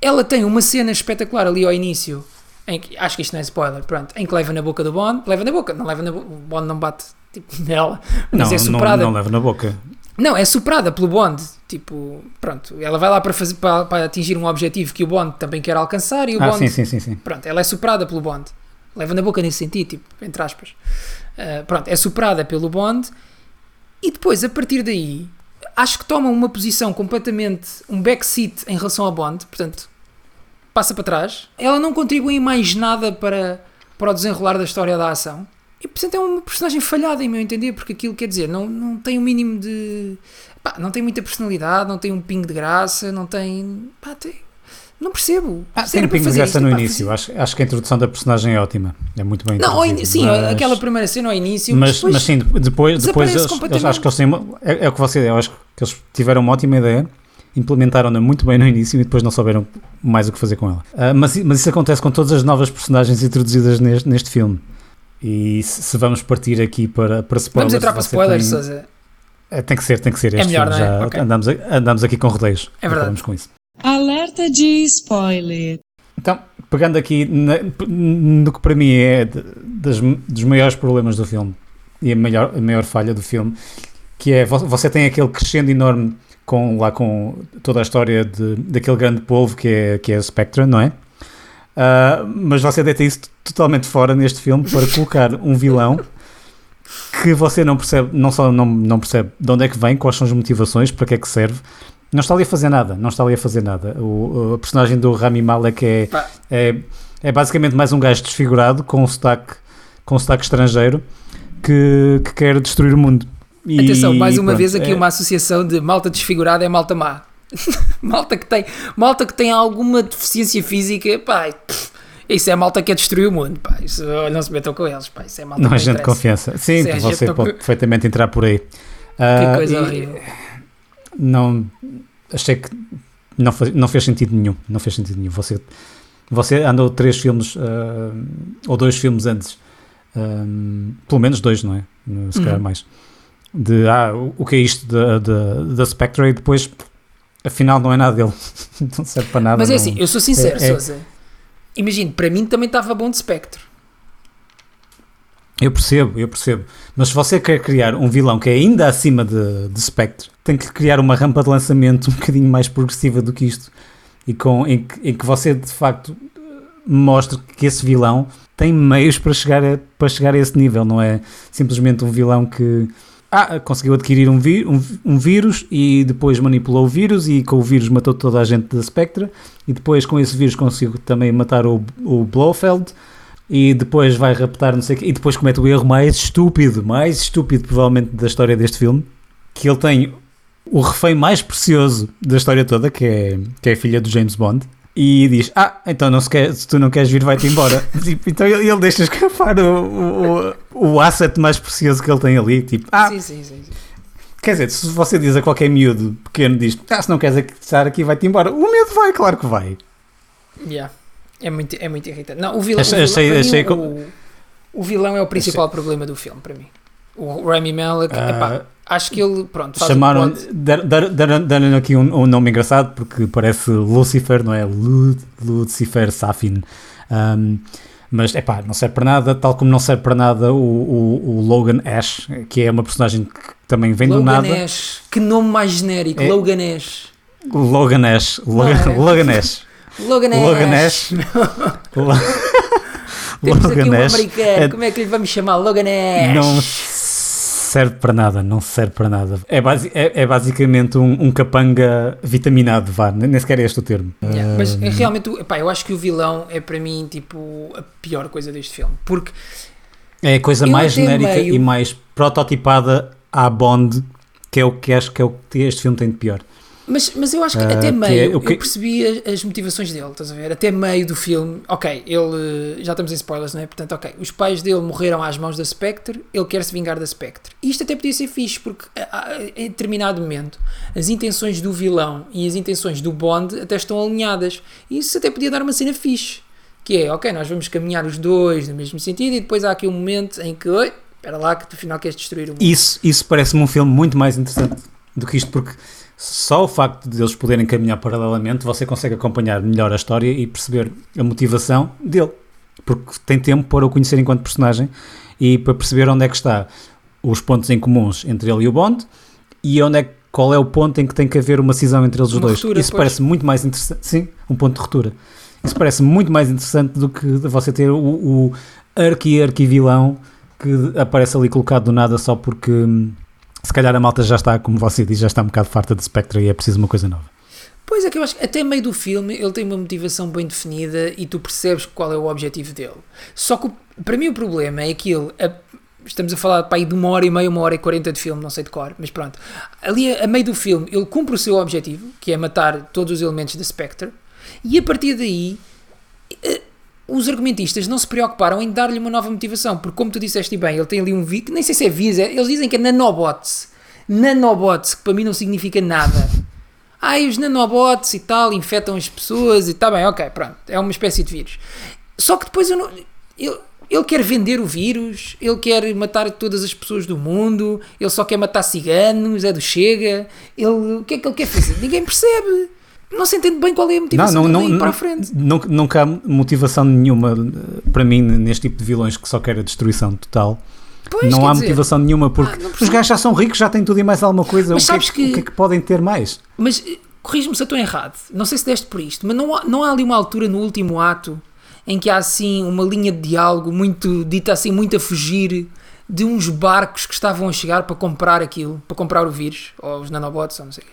Ela tem uma cena espetacular ali ao início, em que, acho que isto não é spoiler, pronto, em que leva na boca do Bond, leva na boca, não leva na boca, o Bond não bate tipo, nela, mas Não, é não, superada. não leva na boca. Não, é superada pelo Bond. Tipo, pronto, ela vai lá para, fazer, para, para atingir um objetivo que o Bond também quer alcançar e o Ah, Bond. sim, sim, sim, sim. Pronto, ela é superada pelo Bond. Leva na boca nesse sentido, tipo, entre aspas. Ah, pronto, é superada pelo Bond e depois, a partir daí, acho que toma uma posição completamente. um backseat em relação ao Bond, portanto, passa para trás. Ela não contribui mais nada para, para o desenrolar da história da ação. E, portanto, é uma personagem falhada, em meu entender, porque aquilo quer dizer, não, não tem o mínimo de. pá, não tem muita personalidade, não tem um pingo de graça, não tem. pá, tem- não percebo. Ah, tem um pingo de fazer graça no pá, início. Acho, acho que a introdução da personagem é ótima. É muito bem Não, in- sim, mas- aquela primeira cena ao início, Mas, depois, mas sim, depois, depois eles, eles- acho que eles têm uma, é, é o que você eu acho que eles tiveram uma ótima ideia, implementaram-na muito bem no início e depois não souberam mais o que fazer com ela. Ah, mas, mas isso acontece com todas as novas personagens introduzidas neste, neste filme. E se, se vamos partir aqui para, para spoilers. vamos entrar para spoilers, tem- Sousa. É, tem que ser, tem que ser. É Este melhor, filme não é? já Ok. andamos, a- andamos aqui com rodeios. É verdade. Acabamos com isso. Alerta de spoiler. Então, pegando aqui na- no que para mim é das- dos maiores problemas do filme e a maior, a maior falha do filme, que é vo- você tem aquele crescendo enorme com, lá com toda a história de, daquele grande povo que é, que é a Spectre, não é? Ah, mas você deita isso totalmente fora neste filme para colocar um vilão que você não percebe, não só não, não percebe de onde é que vem, quais são as motivações, para que é que serve. Não está ali a fazer nada, não está ali a fazer nada. O, a personagem do Rami Malek é, é, é basicamente mais um gajo desfigurado com um sotaque, com um sotaque estrangeiro que, que quer destruir o mundo. E- Atenção, mais uma pronto, vez aqui é- uma associação de malta desfigurada é malta má. malta, que tem, malta que tem alguma deficiência física, pá, isso é malta que quer destruir o mundo, pá, isso, não se metam com eles, pá, isso é malta Não é gente de confiança. Sim, é gente você de pode confi- perfeitamente entrar por aí. Que Ah, coisa e- horrível. não achei que não, faz- não fez sentido nenhum não fez sentido nenhum você você andou três filmes ah, ou dois filmes antes ah, pelo menos dois não é se calhar Uhum. mais de ah, o, o que é isto da Spectre e depois afinal não é nada dele não serve para nada Mas é não- assim, eu sou sincero, é- é- Sousa. Imagino, para mim também estava bom de espectro. Eu percebo, eu percebo. Mas se você quer criar um vilão que é ainda acima de, de Spectre, tem que criar uma rampa de lançamento um bocadinho mais progressiva do que isto. E com, em, que, em que você de facto mostre que esse vilão tem meios para chegar a, para chegar a esse nível, não é simplesmente um vilão que ah, conseguiu adquirir um, vi- um, um vírus e depois manipulou o vírus e com o vírus matou toda a gente da Spectre e depois com esse vírus conseguiu também matar o, o Blofeld e depois vai raptar não sei o quê, e depois comete o erro mais estúpido, mais estúpido provavelmente da história deste filme, que ele tem o refém mais precioso da história toda, que é, que é a filha do James Bond, e diz: Ah, então não se, quer, se tu não queres vir, vai-te embora. Tipo, então ele, ele deixa escapar o, o, o asset mais precioso que ele tem ali. Tipo, ah, Sim, sim, sim. sim. quer dizer, se você diz a qualquer miúdo pequeno, diz: Ah, se não queres estar aqui, vai-te embora. O miúdo vai, claro que vai. Yeah. É, muito, é muito irritante. Não, o vilão, Achei- o vilão, achei- para mim, achei o, o vilão é o principal problema do filme, para mim. O Rami Malek, Ah, epá, acho que ele, pronto, Chamaram, pode. dar- dar- dar- deram-lhe aqui um, um nome engraçado porque parece Lucifer, não é? Lud, Lucifer Safin. Um, mas, é pá, não serve para nada, tal como não serve para nada o, o, o Logan Ash, que é uma personagem que também vem do Logan nada. Ash, que nome mais genérico, É- Logan Ash. Logan Ash. Logan, Não é? Logan Ash. Logan Ash. Logan Ash. Temos aqui um Logan Ash americano, é- como é que lhe vamos chamar? Logan Ash. não serve para nada, não serve para nada. É, basi- é, é basicamente um, um capanga vitaminado, vá, nem sequer é este o termo. Yeah, mas Um, é realmente, epá, eu acho que o vilão é para mim tipo a pior coisa deste filme. Porque É a coisa mais genérica meio- e mais prototipada à Bond, que é o que acho que é o que este filme tem de pior. Mas, mas eu acho que Ah, até que meio é o que- eu percebi as, as motivações dele, estás a ver? Até meio do filme, ok, ele já estamos em spoilers, não é? Portanto, ok, os pais dele morreram às mãos da Spectre, ele quer se vingar da Spectre. E isto até podia ser fixe, porque em determinado momento as intenções do vilão e as intenções do Bond até estão alinhadas. E isso até podia dar uma cena fixe. Que é, ok, nós vamos caminhar os dois no mesmo sentido e depois há aqui um momento em que, oi, espera lá que tu afinal queres destruir o mundo. Isso, isso parece-me um filme muito mais interessante do que isto, porque só o facto de eles poderem caminhar paralelamente, você consegue acompanhar melhor a história e perceber a motivação dele. Porque tem tempo para o conhecer enquanto personagem e para perceber onde é que está os pontos em comuns entre ele e o Bond e onde é, qual é o ponto em que tem que haver uma cisão entre eles os dois. ruptura, Isso pois. parece muito mais interessante. Sim, um ponto de ruptura. Isso parece muito mais interessante do que você ter o, o arqui-arqui-vilão que aparece ali colocado do nada só porque hum, se calhar a malta já está, como você diz, já está um bocado farta de Spectre e é preciso uma coisa nova. Pois é que eu acho que até meio do filme ele tem uma motivação bem definida e tu percebes qual é o objetivo dele. Só que para mim o problema é que ele. a- estamos a falar para aí de uma hora e meia, uma hora e quarenta de filme, não sei de cor, mas pronto. Ali a, a meio do filme ele cumpre o seu objetivo, que é matar todos os elementos da Spectre, e a partir daí. eh, Os argumentistas não se preocuparam em dar-lhe uma nova motivação, porque, como tu disseste bem, ele tem ali um vi, que nem sei se é vis, é- eles dizem que é nanobots. Nanobots, que para mim não significa nada. E os nanobots e tal infectam as pessoas e está bem, ok, pronto, é uma espécie de vírus. Só que depois eu não. Ele, ele quer vender o vírus, ele quer matar todas as pessoas do mundo, ele só quer matar ciganos, é do Chega. Ele, o que é que ele quer fazer? Ninguém percebe. Não se entende bem qual é a motivação não, dele não, para a não, frente. nunca, nunca há motivação nenhuma eh, para mim neste tipo de vilões que só quer a destruição total. Pois, não há dizer, motivação nenhuma porque Ah, não os gajos já são ricos, já têm tudo e mais alguma coisa. Mas o, que é sabes que, que- o que é que podem ter mais? Mas eh, corrijo-me se eu estou errado. Não sei se deste por isto, mas não há, não há ali uma altura no último ato em que há assim uma linha de diálogo muito dita assim, muito a fugir de uns barcos que estavam a chegar para comprar aquilo, para comprar o vírus, ou os nanobots, ou não sei o quê.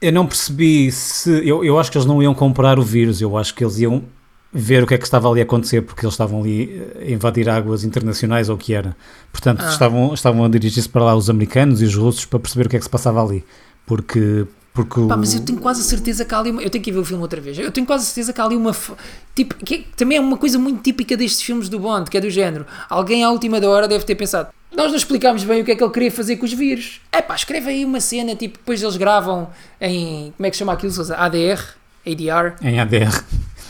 Eu não percebi se. Eu, eu acho que eles não iam comprar o vírus, eu acho que eles iam ver o que é que estava ali a acontecer, porque eles estavam ali a invadir águas internacionais ou o que era. Portanto, Ah. estavam, estavam a dirigir-se para lá os americanos e os russos para perceber o que é que se passava ali. Porque. Porque Pá, mas eu tenho quase a certeza que há ali uma, Eu tenho que ir ver o filme outra vez. Eu tenho quase a certeza que há ali uma. Tipo, que é- também é uma coisa muito típica destes filmes do Bond, que é do género. Alguém à última da hora deve ter pensado. Nós não explicámos bem o que é que ele queria fazer com os vírus. É pá, escreve aí uma cena, tipo, depois eles gravam em. Como é que se chama aquilo? ADR? ADR? Em ADR.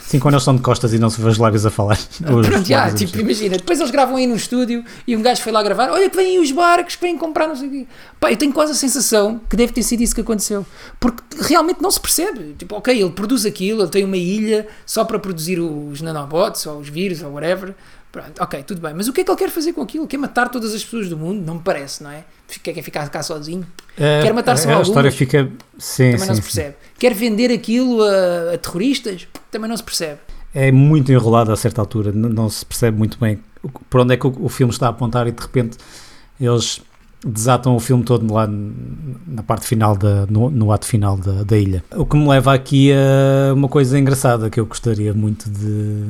Sim, quando eles estão de costas e não se vê os lábios a falar. Os Pronto, já, tipo, imagina, depois eles gravam aí no estúdio e um gajo foi lá gravar, olha que vêm os barcos que vêm comprar, não sei o quê. Pá, eu tenho quase a sensação que deve ter sido isso que aconteceu. Porque realmente não se percebe. Tipo, ok, ele produz aquilo, ele tem uma ilha só para produzir os nanobots ou os vírus ou whatever. Pronto, ok, tudo bem. Mas o que é que ele quer fazer com aquilo? Quer matar todas as pessoas do mundo? Não me parece, não é? Quer, quer ficar cá sozinho? É, quer matar só é, A algumas? história fica. Sim, Também sim, não se sim. percebe. Quer vender aquilo a, a terroristas? Também não se percebe. É muito enrolado a certa altura, n- não se percebe muito bem por onde é que o, o filme está a apontar e de repente eles desatam o filme todo lá na parte final, da, no, no ato final da, da ilha. O que me leva aqui a uma coisa engraçada que eu gostaria muito de,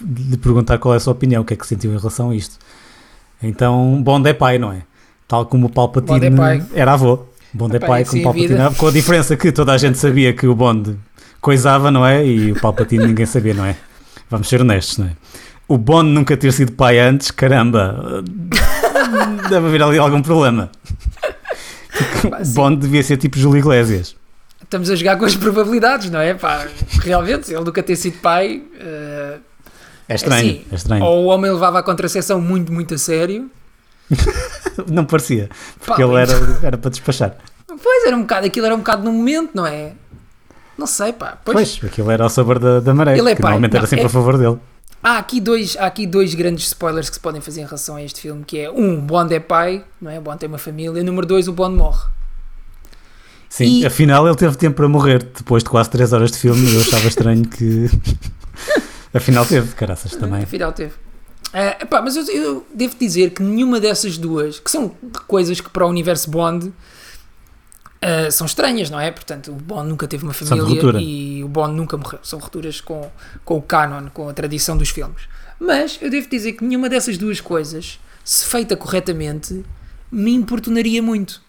de lhe perguntar qual é a sua opinião, o que é que sentiu em relação a isto. Então, Bond é pai, não é? Tal como o Palpatine é era avô. Bond é pai é com assim a Palpatine, vida. com a diferença que toda a gente sabia que o Bond coisava, não é? E o Palpatine ninguém sabia, não é? Vamos ser honestos, não é? O Bond nunca ter sido pai antes, caramba, deve haver ali algum problema. Sim. Bond devia ser tipo Júlio Iglesias. Estamos a jogar com as probabilidades, não é? Pá, realmente, ele nunca ter sido pai. eh, É estranho, assim, é estranho. ou o homem levava a contracepção muito, muito a sério. Não parecia, porque Pá, ele era, era para despachar. Pois, era um bocado, aquilo era um bocado no momento, não é? Não sei, pá. Pois, Pois, aquilo era ao sabor da, da maré, Ele é que pai. normalmente era Não, sempre é- a favor dele. Há aqui, dois, há aqui dois grandes spoilers que se podem fazer em relação a este filme, que é um, o Bond é pai, não é? O Bond tem uma família. Número dois, o Bond morre. Sim, E- afinal ele teve tempo para morrer depois de quase 3 horas de filme. Eu achava estranho que. afinal teve, caraças também. Afinal teve. Epá, mas eu, eu devo dizer que nenhuma dessas duas, que são coisas que para o universo Bond eh, são estranhas, não é? Portanto, o Bond nunca teve uma família e o Bond nunca morreu. São rupturas com, com o canon, com a tradição dos filmes. Mas eu devo dizer que nenhuma dessas duas coisas, se feita corretamente, me importunaria muito.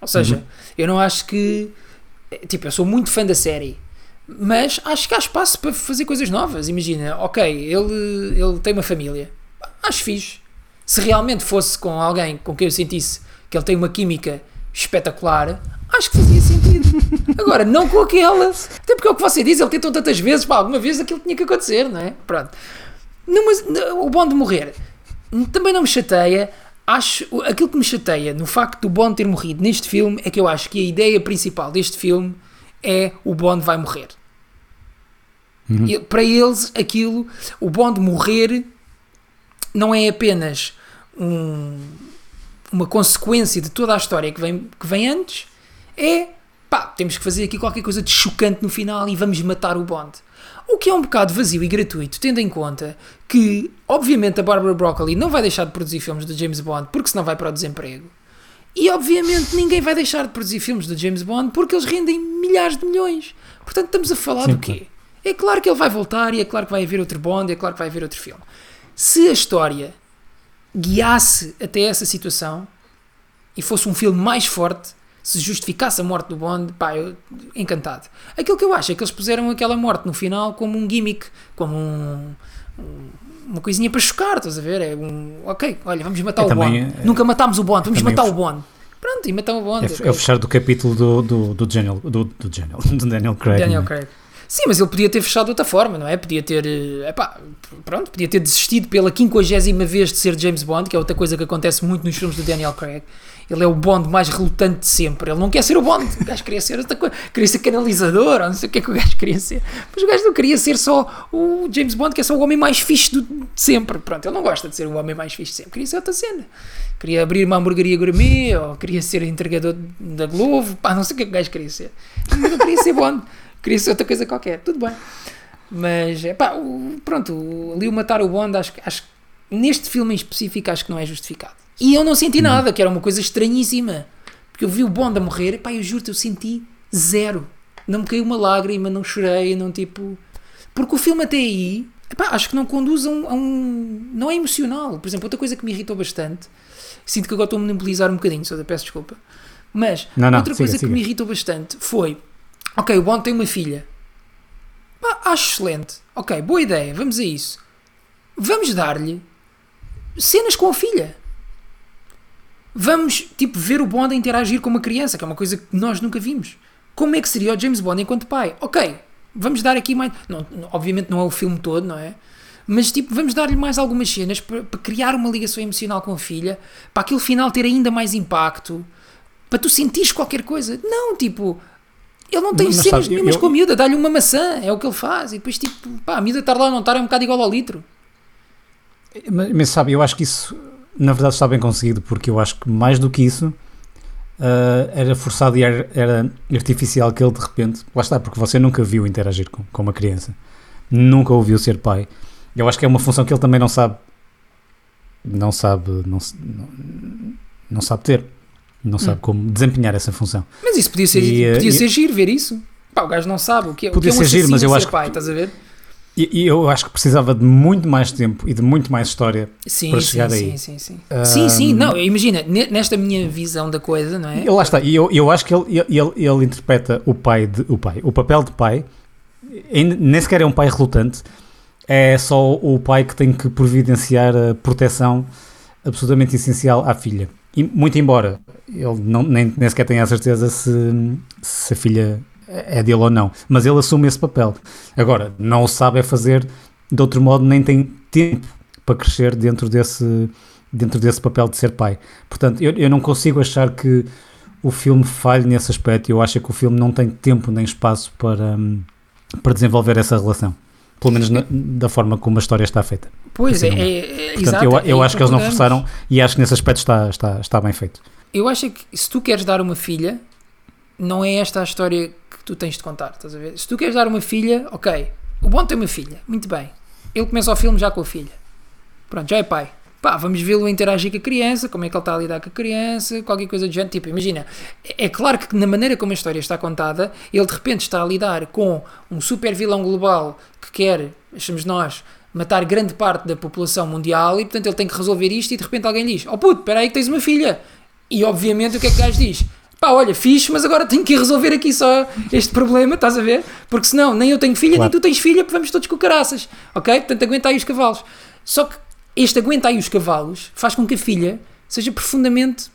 Ou seja, Uhum. eu não acho que. Tipo, eu sou muito fã da série. Mas acho que há espaço para fazer coisas novas. Imagina, ok, ele, ele tem uma família. Acho fixe. Se realmente fosse com alguém com quem eu sentisse que ele tem uma química espetacular, acho que fazia sentido. Agora, não com aquela. Até porque é o que você diz, ele tentou tantas vezes, pá, alguma vez aquilo tinha que acontecer, não é? Pronto. Numa, o Bond morrer também não me chateia. Acho, aquilo que me chateia no facto do Bond ter morrido neste filme é que eu acho que a ideia principal deste filme é o Bond vai morrer. E para eles, aquilo, o Bond morrer não é apenas um- uma consequência de toda a história que vem, que vem antes, é pá, temos que fazer aqui qualquer coisa de chocante no final e vamos matar o Bond. O que é um bocado vazio e gratuito, tendo em conta que, obviamente, a Barbara Broccoli não vai deixar de produzir filmes do James Bond porque senão vai para o desemprego. E, obviamente, ninguém vai deixar de produzir filmes do James Bond porque eles rendem milhares de milhões. Portanto, estamos a falar Sim, do quê? É claro que ele vai voltar e é claro que vai haver outro Bond, é claro que vai haver outro filme. Se a história guiasse até essa situação e fosse um filme mais forte, se justificasse a morte do Bond, pá, eu, encantado. Aquilo que eu acho é que eles puseram aquela morte no final como um gimmick, como um, um- uma coisinha para chocar, estás a ver? É um, ok, olha, vamos matar É o também, Bond. é- Nunca matámos o Bond, vamos matar o- Bond. Pronto, e matar o Bond. É, é o fechar do capítulo do, do, do, Daniel, do, do, Daniel, do Daniel Craig. Daniel é? Sim, mas ele podia ter fechado de outra forma, não é? Podia ter, eh, epá, pronto, podia ter desistido pela quinquagésima vez de ser James Bond, que é outra coisa que acontece muito nos filmes do Daniel Craig. Ele é o Bond mais relutante de sempre. Ele não quer ser o Bond. O gajo queria ser outra coisa. Queria ser canalizador, ou não sei o que é que o gajo queria ser. Mas o gajo não queria ser só o James Bond, que é só o homem mais fixe do- de sempre. Pronto, ele não gosta de ser o homem mais fixe de sempre. Queria ser outra cena. Queria abrir uma hamburgueria gourmet, ou queria ser entregador da Globo. Pá, não sei o que é que o gajo queria ser. Não queria ser Bond. Queria ser outra coisa qualquer. Tudo bem. Mas, pá, o- pronto, ali o matar o Bond, acho, acho neste filme em específico, acho que não é justificado. E eu não senti nada, que era uma coisa estranhíssima. Porque eu vi o Bond a morrer, pá, eu juro-te, eu senti zero. Não me caiu uma lágrima, não chorei, não tipo. Porque o filme até aí, epá, acho que não conduz a um, a um- Não é emocional. Por exemplo, outra coisa que me irritou bastante, sinto que agora estou a monopolizar um bocadinho, só peço desculpa. Mas Não, não, outra siga, coisa siga. que me irritou bastante foi: ok, o Bond tem uma filha. Pá, acho excelente. Ok, boa ideia, vamos a isso. Vamos dar-lhe cenas com a filha. Vamos, tipo, ver o Bond a interagir com uma criança, que é uma coisa que nós nunca vimos. Como é que seria o James Bond enquanto pai? Ok, vamos dar aqui mais. Não- obviamente não é o filme todo, não é? Mas, tipo, vamos dar-lhe mais algumas cenas para, para criar uma ligação emocional com a filha, para aquele final ter ainda mais impacto, para tu sentires qualquer coisa. Não, tipo, ele não tem cenas nenhumas eu- com a miúda, dá-lhe uma maçã, é o que ele faz, e depois, tipo, pá, a miúda estar lá ou não estar é um bocado igual ao litro. Mas, mas sabe, eu acho que isso na verdade está bem conseguido, porque eu acho que mais do que isso ah, era forçado e era, era artificial que ele de repente, lá está, porque você nunca viu interagir com, com uma criança, nunca o viu ser pai. Eu acho que é uma função que ele também não sabe, não sabe, não, não, não sabe ter, não sabe como desempenhar essa função. Mas isso podia ser, E, eh, podia e- ser giro ver isso. Pá, o gajo não sabe o que é, o que Podia é um ser giro, mas eu acho que- pai, estás a ver? E, e eu acho que precisava de muito mais tempo e de muito mais história Sim, para sim, chegar sim, aí. sim, sim. Ah, Sim, sim, não, imagina, ne- nesta minha visão da coisa, não é? E lá está, e eu, eu acho que ele, ele, ele interpreta o pai, de, o pai, o papel de pai, nem sequer é um pai relutante, é só o pai que tem que providenciar a proteção absolutamente essencial à filha. Muito embora ele não, nem, nem sequer tenha a certeza se, se a filha é dele ou não, mas ele assume esse papel. Agora, não o sabe é fazer de outro modo, nem tem tempo para crescer dentro desse, dentro desse papel de ser pai. Portanto, eu, eu não consigo achar que o filme falhe nesse aspecto. Eu acho que o filme não tem tempo nem espaço para, para desenvolver essa relação. Pelo menos na- da forma como a história está feita. Pois é, Assim, é, é, Portanto, exato. eu, é eu aí acho que eles não forçaram e acho que nesse aspecto está, está, está bem feito. Eu acho que se tu queres dar uma filha, não é esta a história que tu tens de contar, estás a ver? Se tu queres dar uma filha, ok, o bom tem uma filha, muito bem. Ele começa o filme já com a filha. Pronto, já é pai. Pá, vamos vê-lo interagir com a criança, como é que ele está a lidar com a criança, qualquer coisa do género. Tipo, imagina, é é claro que na maneira como a história está contada, ele de repente está a lidar com um super vilão global que quer, achamos nós, matar grande parte da população mundial e portanto ele tem que resolver isto e de repente alguém diz: Oh puto, espera aí que tens uma filha. E obviamente o que é que o gajo diz? Pá, olha, fixe, mas agora tenho que ir resolver aqui só este problema, estás a ver? Porque senão nem eu tenho filha, Claro. nem tu tens filha, porque vamos todos com caraças, ok? Portanto, aguenta aí os cavalos. Só que este aguenta aí os cavalos faz com que a filha seja profundamente.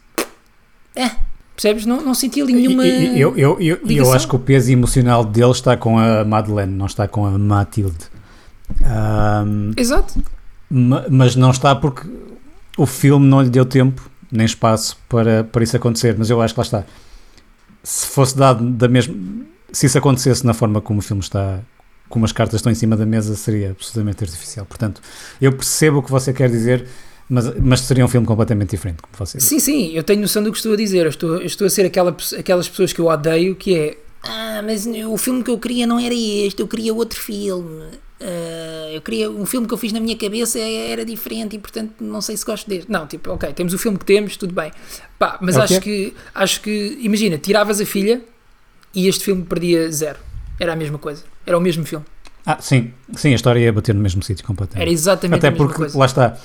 É, percebes? Não, não senti ali nenhuma. E- e- eu, eu, eu, eu acho que o peso emocional dele está com a Madeleine, não está com a Matilde. Ahm, Exato. Ma- mas não está porque o filme não lhe deu tempo nem espaço para, para isso acontecer. Mas eu acho que lá está. Se fosse dado da mesma. Se isso acontecesse na forma como o filme está, como as cartas estão em cima da mesa, seria absolutamente artificial. Portanto, eu percebo o que você quer dizer, mas, mas seria um filme completamente diferente, como você. Sim, sim, eu tenho noção do que estou a dizer. Eu estou, eu estou a ser aquela, aquelas pessoas que eu odeio, que é Ah, mas o filme que eu queria não era este, eu queria outro filme. Ah, eu queria um filme que eu fiz na minha cabeça era diferente e portanto não sei se gosto deste. Não, tipo, ok, temos o filme que temos, tudo bem. Pá, mas É o acho que acho que imagina, tiravas a filha e este filme perdia zero. Era a mesma coisa. Era o mesmo filme. Ah, sim, sim, a história ia bater no mesmo sítio Era completamente. exatamente Até a mesma porque, coisa. lá está,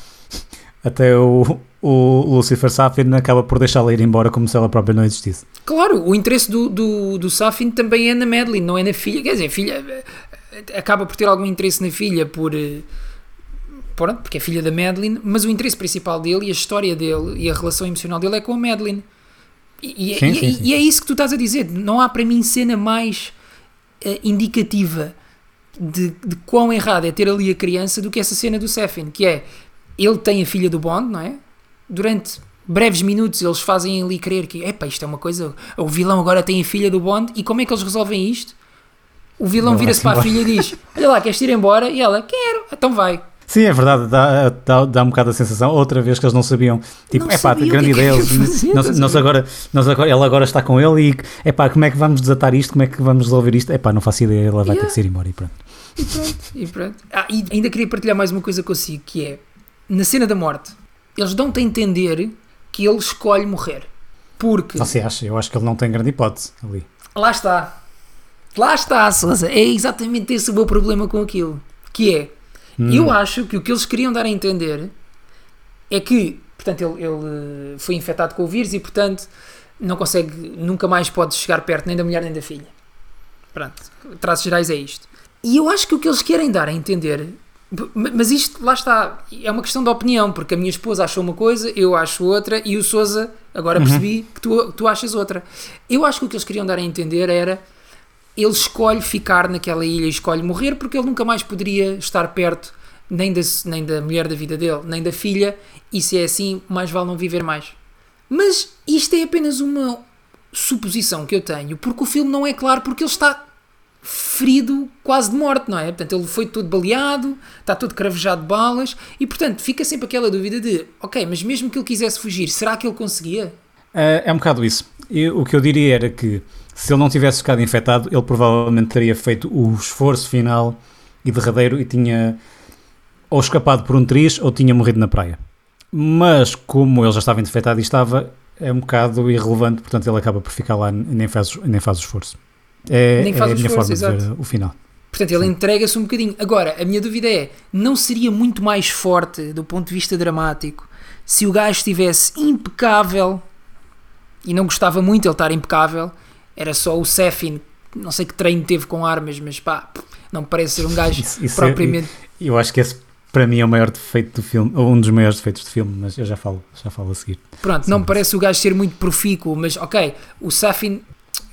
até o, o Lucifer Safin acaba por deixá-la ir embora como se ela própria não existisse. Claro, o interesse do, do, do Safin também é na Madeline, não é na filha. Quer dizer, a filha acaba por ter algum interesse na filha por. eh, Pronto, porque é filha da Madeline, mas o interesse principal dele e a história dele e a relação emocional dele é com a Madeline. E, e é- Sim, e- sim, e- sim. e é isso que tu estás a dizer. Não há para mim cena mais indicativa de, de quão errado é ter ali a criança do que essa cena do Safin, que é ele tem a filha do Bond, não é? Durante breves minutos eles fazem ali crer que epá, isto é uma coisa, o vilão agora tem a filha do Bond e como é que eles resolvem isto? O vilão vira-se para a filha e diz: Olha lá, queres ir embora? E ela: Quero, então vai. Sim, é verdade, dá, dá, dá um bocado a sensação, outra vez que eles não sabiam, tipo, Não é pá, grande que ideia, que eles- nós, agora, nós agora, ela agora está com ele e, é pá, como é que vamos desatar isto, como é que vamos resolver isto, é pá, não faço ideia, ela vai ter Yeah. que se ir embora e pronto. E pronto, e pronto. Ah, e ainda queria partilhar mais uma coisa consigo, que é, na cena da morte, eles dão-te a entender que ele escolhe morrer. Porque, Você acha? Eu acho que ele não tem grande hipótese ali. lá está, lá está, Sousa, é exatamente esse o meu problema com aquilo, que é, Hum. eu acho que o que eles queriam dar a entender é que, portanto, ele, ele, eh, foi infectado com o vírus e, portanto, não consegue, nunca mais pode chegar perto nem da mulher nem da filha. Pronto, traços gerais é isto. E eu acho que o que eles querem dar a entender, mas isto, lá está, é uma questão de opinião, porque a minha esposa achou uma coisa, eu acho outra, e o Souza, agora percebi que tu, tu achas outra. Eu acho que o que eles queriam dar a entender era ele escolhe ficar naquela ilha e escolhe morrer porque ele nunca mais poderia estar perto nem da, nem da mulher da vida dele, nem da filha, e se é assim, mais vale não viver mais. Mas isto é apenas uma suposição que eu tenho, porque o filme não é claro, porque ele está ferido quase de morte, não é? Portanto, ele foi todo baleado, está todo cravejado de balas, e portanto fica sempre aquela dúvida de, ok, mas mesmo que ele quisesse fugir, será que ele conseguia? É, é um bocado isso. E o que eu diria era que se ele não tivesse ficado infectado, ele provavelmente teria feito o esforço final e derradeiro e tinha ou escapado por um triz ou tinha morrido na praia. Mas como ele já estava infectado e estava, é um bocado irrelevante, portanto ele acaba por ficar lá e nem faz, nem faz o esforço. É, Nem faz é o a minha esforço, forma de ver exato. o final. Portanto, ele entrega-se um bocadinho. Agora, a minha dúvida é: não seria muito mais forte do ponto de vista dramático se o gajo estivesse impecável e não gostava muito ele estar impecável? Era só o Sefin, não sei que treino teve com armas, mas pá, não me parece ser um gajo Isso- isso é- propriamente. Eu acho que esse para mim é o maior defeito do filme, ou um dos maiores defeitos do filme, mas eu já falo, já falo a seguir. Pronto, não me parece o gajo ser muito profícuo, mas ok, o Safin,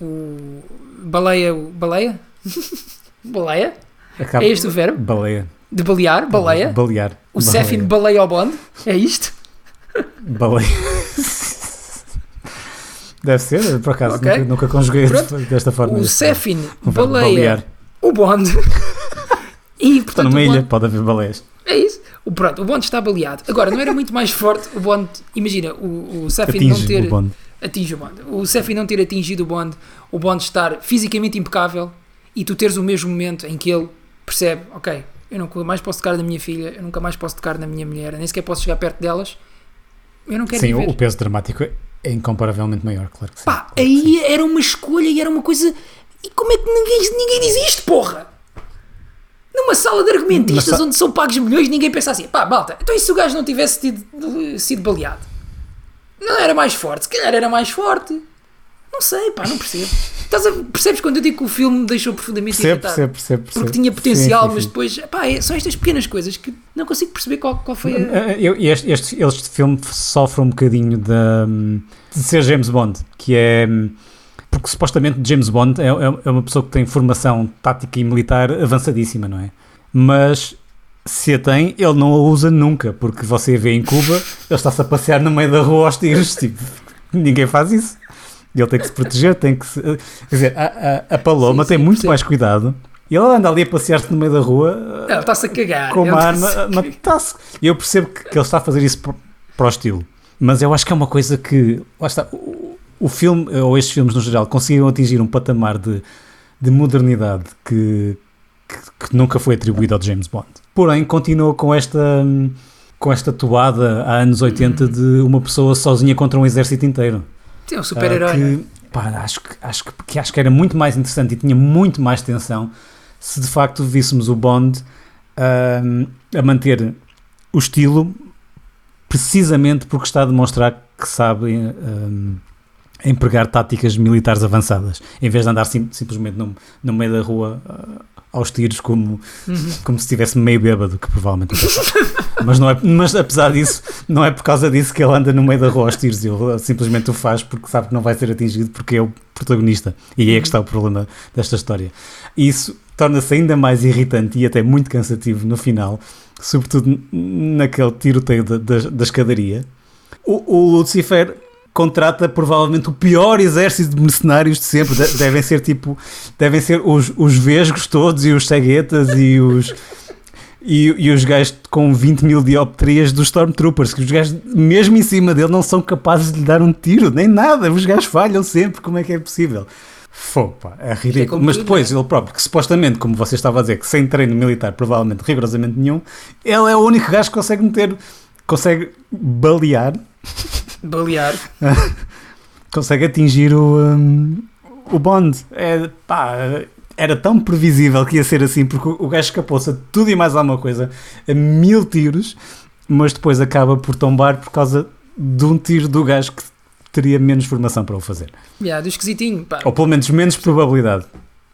o baleia, o baleia? baleia? Acaba- É este o verbo? Baleia. De balear, baleia? Balear. O Sefin baleia ao bonde? É isto? Baleia. Deve ser, por acaso, Ok. nunca, nunca conjuguei Pronto. desta forma. O Sefin baleia balear. o bonde. E Está portanto numa o ilha, bonde, pode haver baleias. é isso. O, pronto, o bonde está baleado. Agora, não era muito mais forte o bonde. Imagina, o, o Sefin não ter. o bonde. atinge o Bond. O Seffi não ter atingido o Bond, o Bond estar fisicamente impecável e tu teres o mesmo momento em que ele percebe, ok, eu nunca mais posso tocar na minha filha, eu nunca mais posso tocar na minha mulher, nem sequer posso chegar perto delas, eu não quero Sim, o, o peso dramático é- incomparavelmente maior, claro que sim. Pá, claro aí era uma escolha e era uma coisa. E como é que ninguém, ninguém diz isto, porra? Numa sala de argumentistas Mas onde são pagos milhões, ninguém pensa assim, pá, malta, então e se o gajo não tivesse tido, sido baleado? Não era mais forte, se calhar era mais forte. Não sei, pá, não percebo. Estás a- percebes quando eu digo que o filme me deixou profundamente Percebo, irritado? percebo, percebo, percebo. Porque tinha potencial, Sim, sim, mas depois, pá, é, são estas pequenas coisas que não consigo perceber qual, qual foi a. Eh, eu- este, este, este filme sofre um bocadinho da, de ser James Bond, que é. Porque supostamente James Bond é, é- é uma pessoa que tem formação tática e militar avançadíssima, não é? Mas se a tem, ele não a usa nunca, porque você vê em Cuba, ele está-se a passear no meio da rua aos tiros, tipo, ninguém faz isso. Ele tem que se proteger, tem que se. Quer dizer, a, a, a Paloma Sim, tem sim, muito percebo. mais cuidado. E ele anda ali a passear-se no meio da rua Ele está-se a cagar. com uma arma a cagar. matar-se. E eu percebo que, que ele está a fazer isso para o estilo. Mas eu acho que é uma coisa que. Lá está. O, o filme, ou estes filmes no geral, conseguiram atingir um patamar de, de modernidade que, que, que nunca foi atribuído ao James Bond. Porém, continua com esta. Com esta toada há anos 80 de uma pessoa sozinha contra um exército inteiro. É um super-herói. Pá, acho, que, acho, que, que acho que era muito mais interessante e tinha muito mais tensão se de facto víssemos o Bond ahm, a manter o estilo precisamente porque está a demonstrar que sabe ahm, empregar táticas militares avançadas em vez de andar sim- simplesmente no, no meio da rua ah, aos tiros como, Uhum. como se estivesse meio bêbado, que provavelmente mas, não é, mas apesar disso, não é por causa disso que ele anda no meio da rua aos tiros, ele simplesmente o faz porque sabe que não vai ser atingido porque é o protagonista. E é que está o problema desta história. E isso torna-se ainda mais irritante e até muito cansativo no final, sobretudo naquele tiroteio da, da, da escadaria. O, o Lucifer contrata provavelmente o pior exército de mercenários de sempre. De- devem ser tipo, devem ser os, os vesgos todos e os ceguetas e os e, e os gajos com 20 mil dioptrias dos Stormtroopers, que os gajos, mesmo em cima dele, não são capazes de lhe dar um tiro, nem nada. Os gajos falham sempre. Como é que é possível? Fô, pá, é ridículo. Mas depois, né? ele próprio, que supostamente, como você estava a dizer, que sem treino militar, provavelmente rigorosamente nenhum, ele é o único gajo que consegue meter, consegue balear Balear. consegue atingir o, um, o Bond. É, pá, era tão previsível que ia ser assim, porque o gajo escapou-se a tudo e mais alguma coisa, a mil tiros, mas depois acaba por tombar por causa de um tiro do gajo que teria menos formação para o fazer. Yeah, do esquisitinho. Pá. Ou pelo menos menos probabilidade.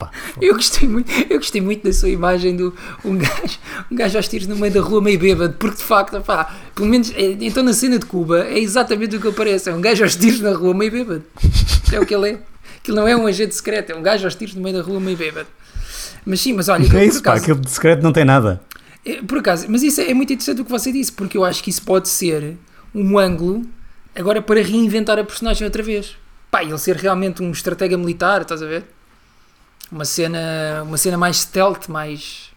Pá, Eu gostei muito, eu gostei muito da sua imagem do um gajo, um gajo aos tiros no meio da rua meio bêbado, porque de facto, pá, pelo menos é- então na cena de Cuba é exatamente o que aparece, é um gajo aos tiros na rua meio bêbado. É o que ele é. Aquilo não é um agente secreto, é um gajo aos tiros no meio da rua meio bêbado. Mas sim, mas olha, é por isso, pá, acaso- aquilo de secreto não tem nada. é, Por acaso, mas isso é, é muito interessante o que você disse, porque eu acho que isso pode ser um ângulo agora para reinventar a personagem outra vez. Pá, ele ser realmente um estratega militar, estás a ver? Uma cena, uma cena mais stealth, mais.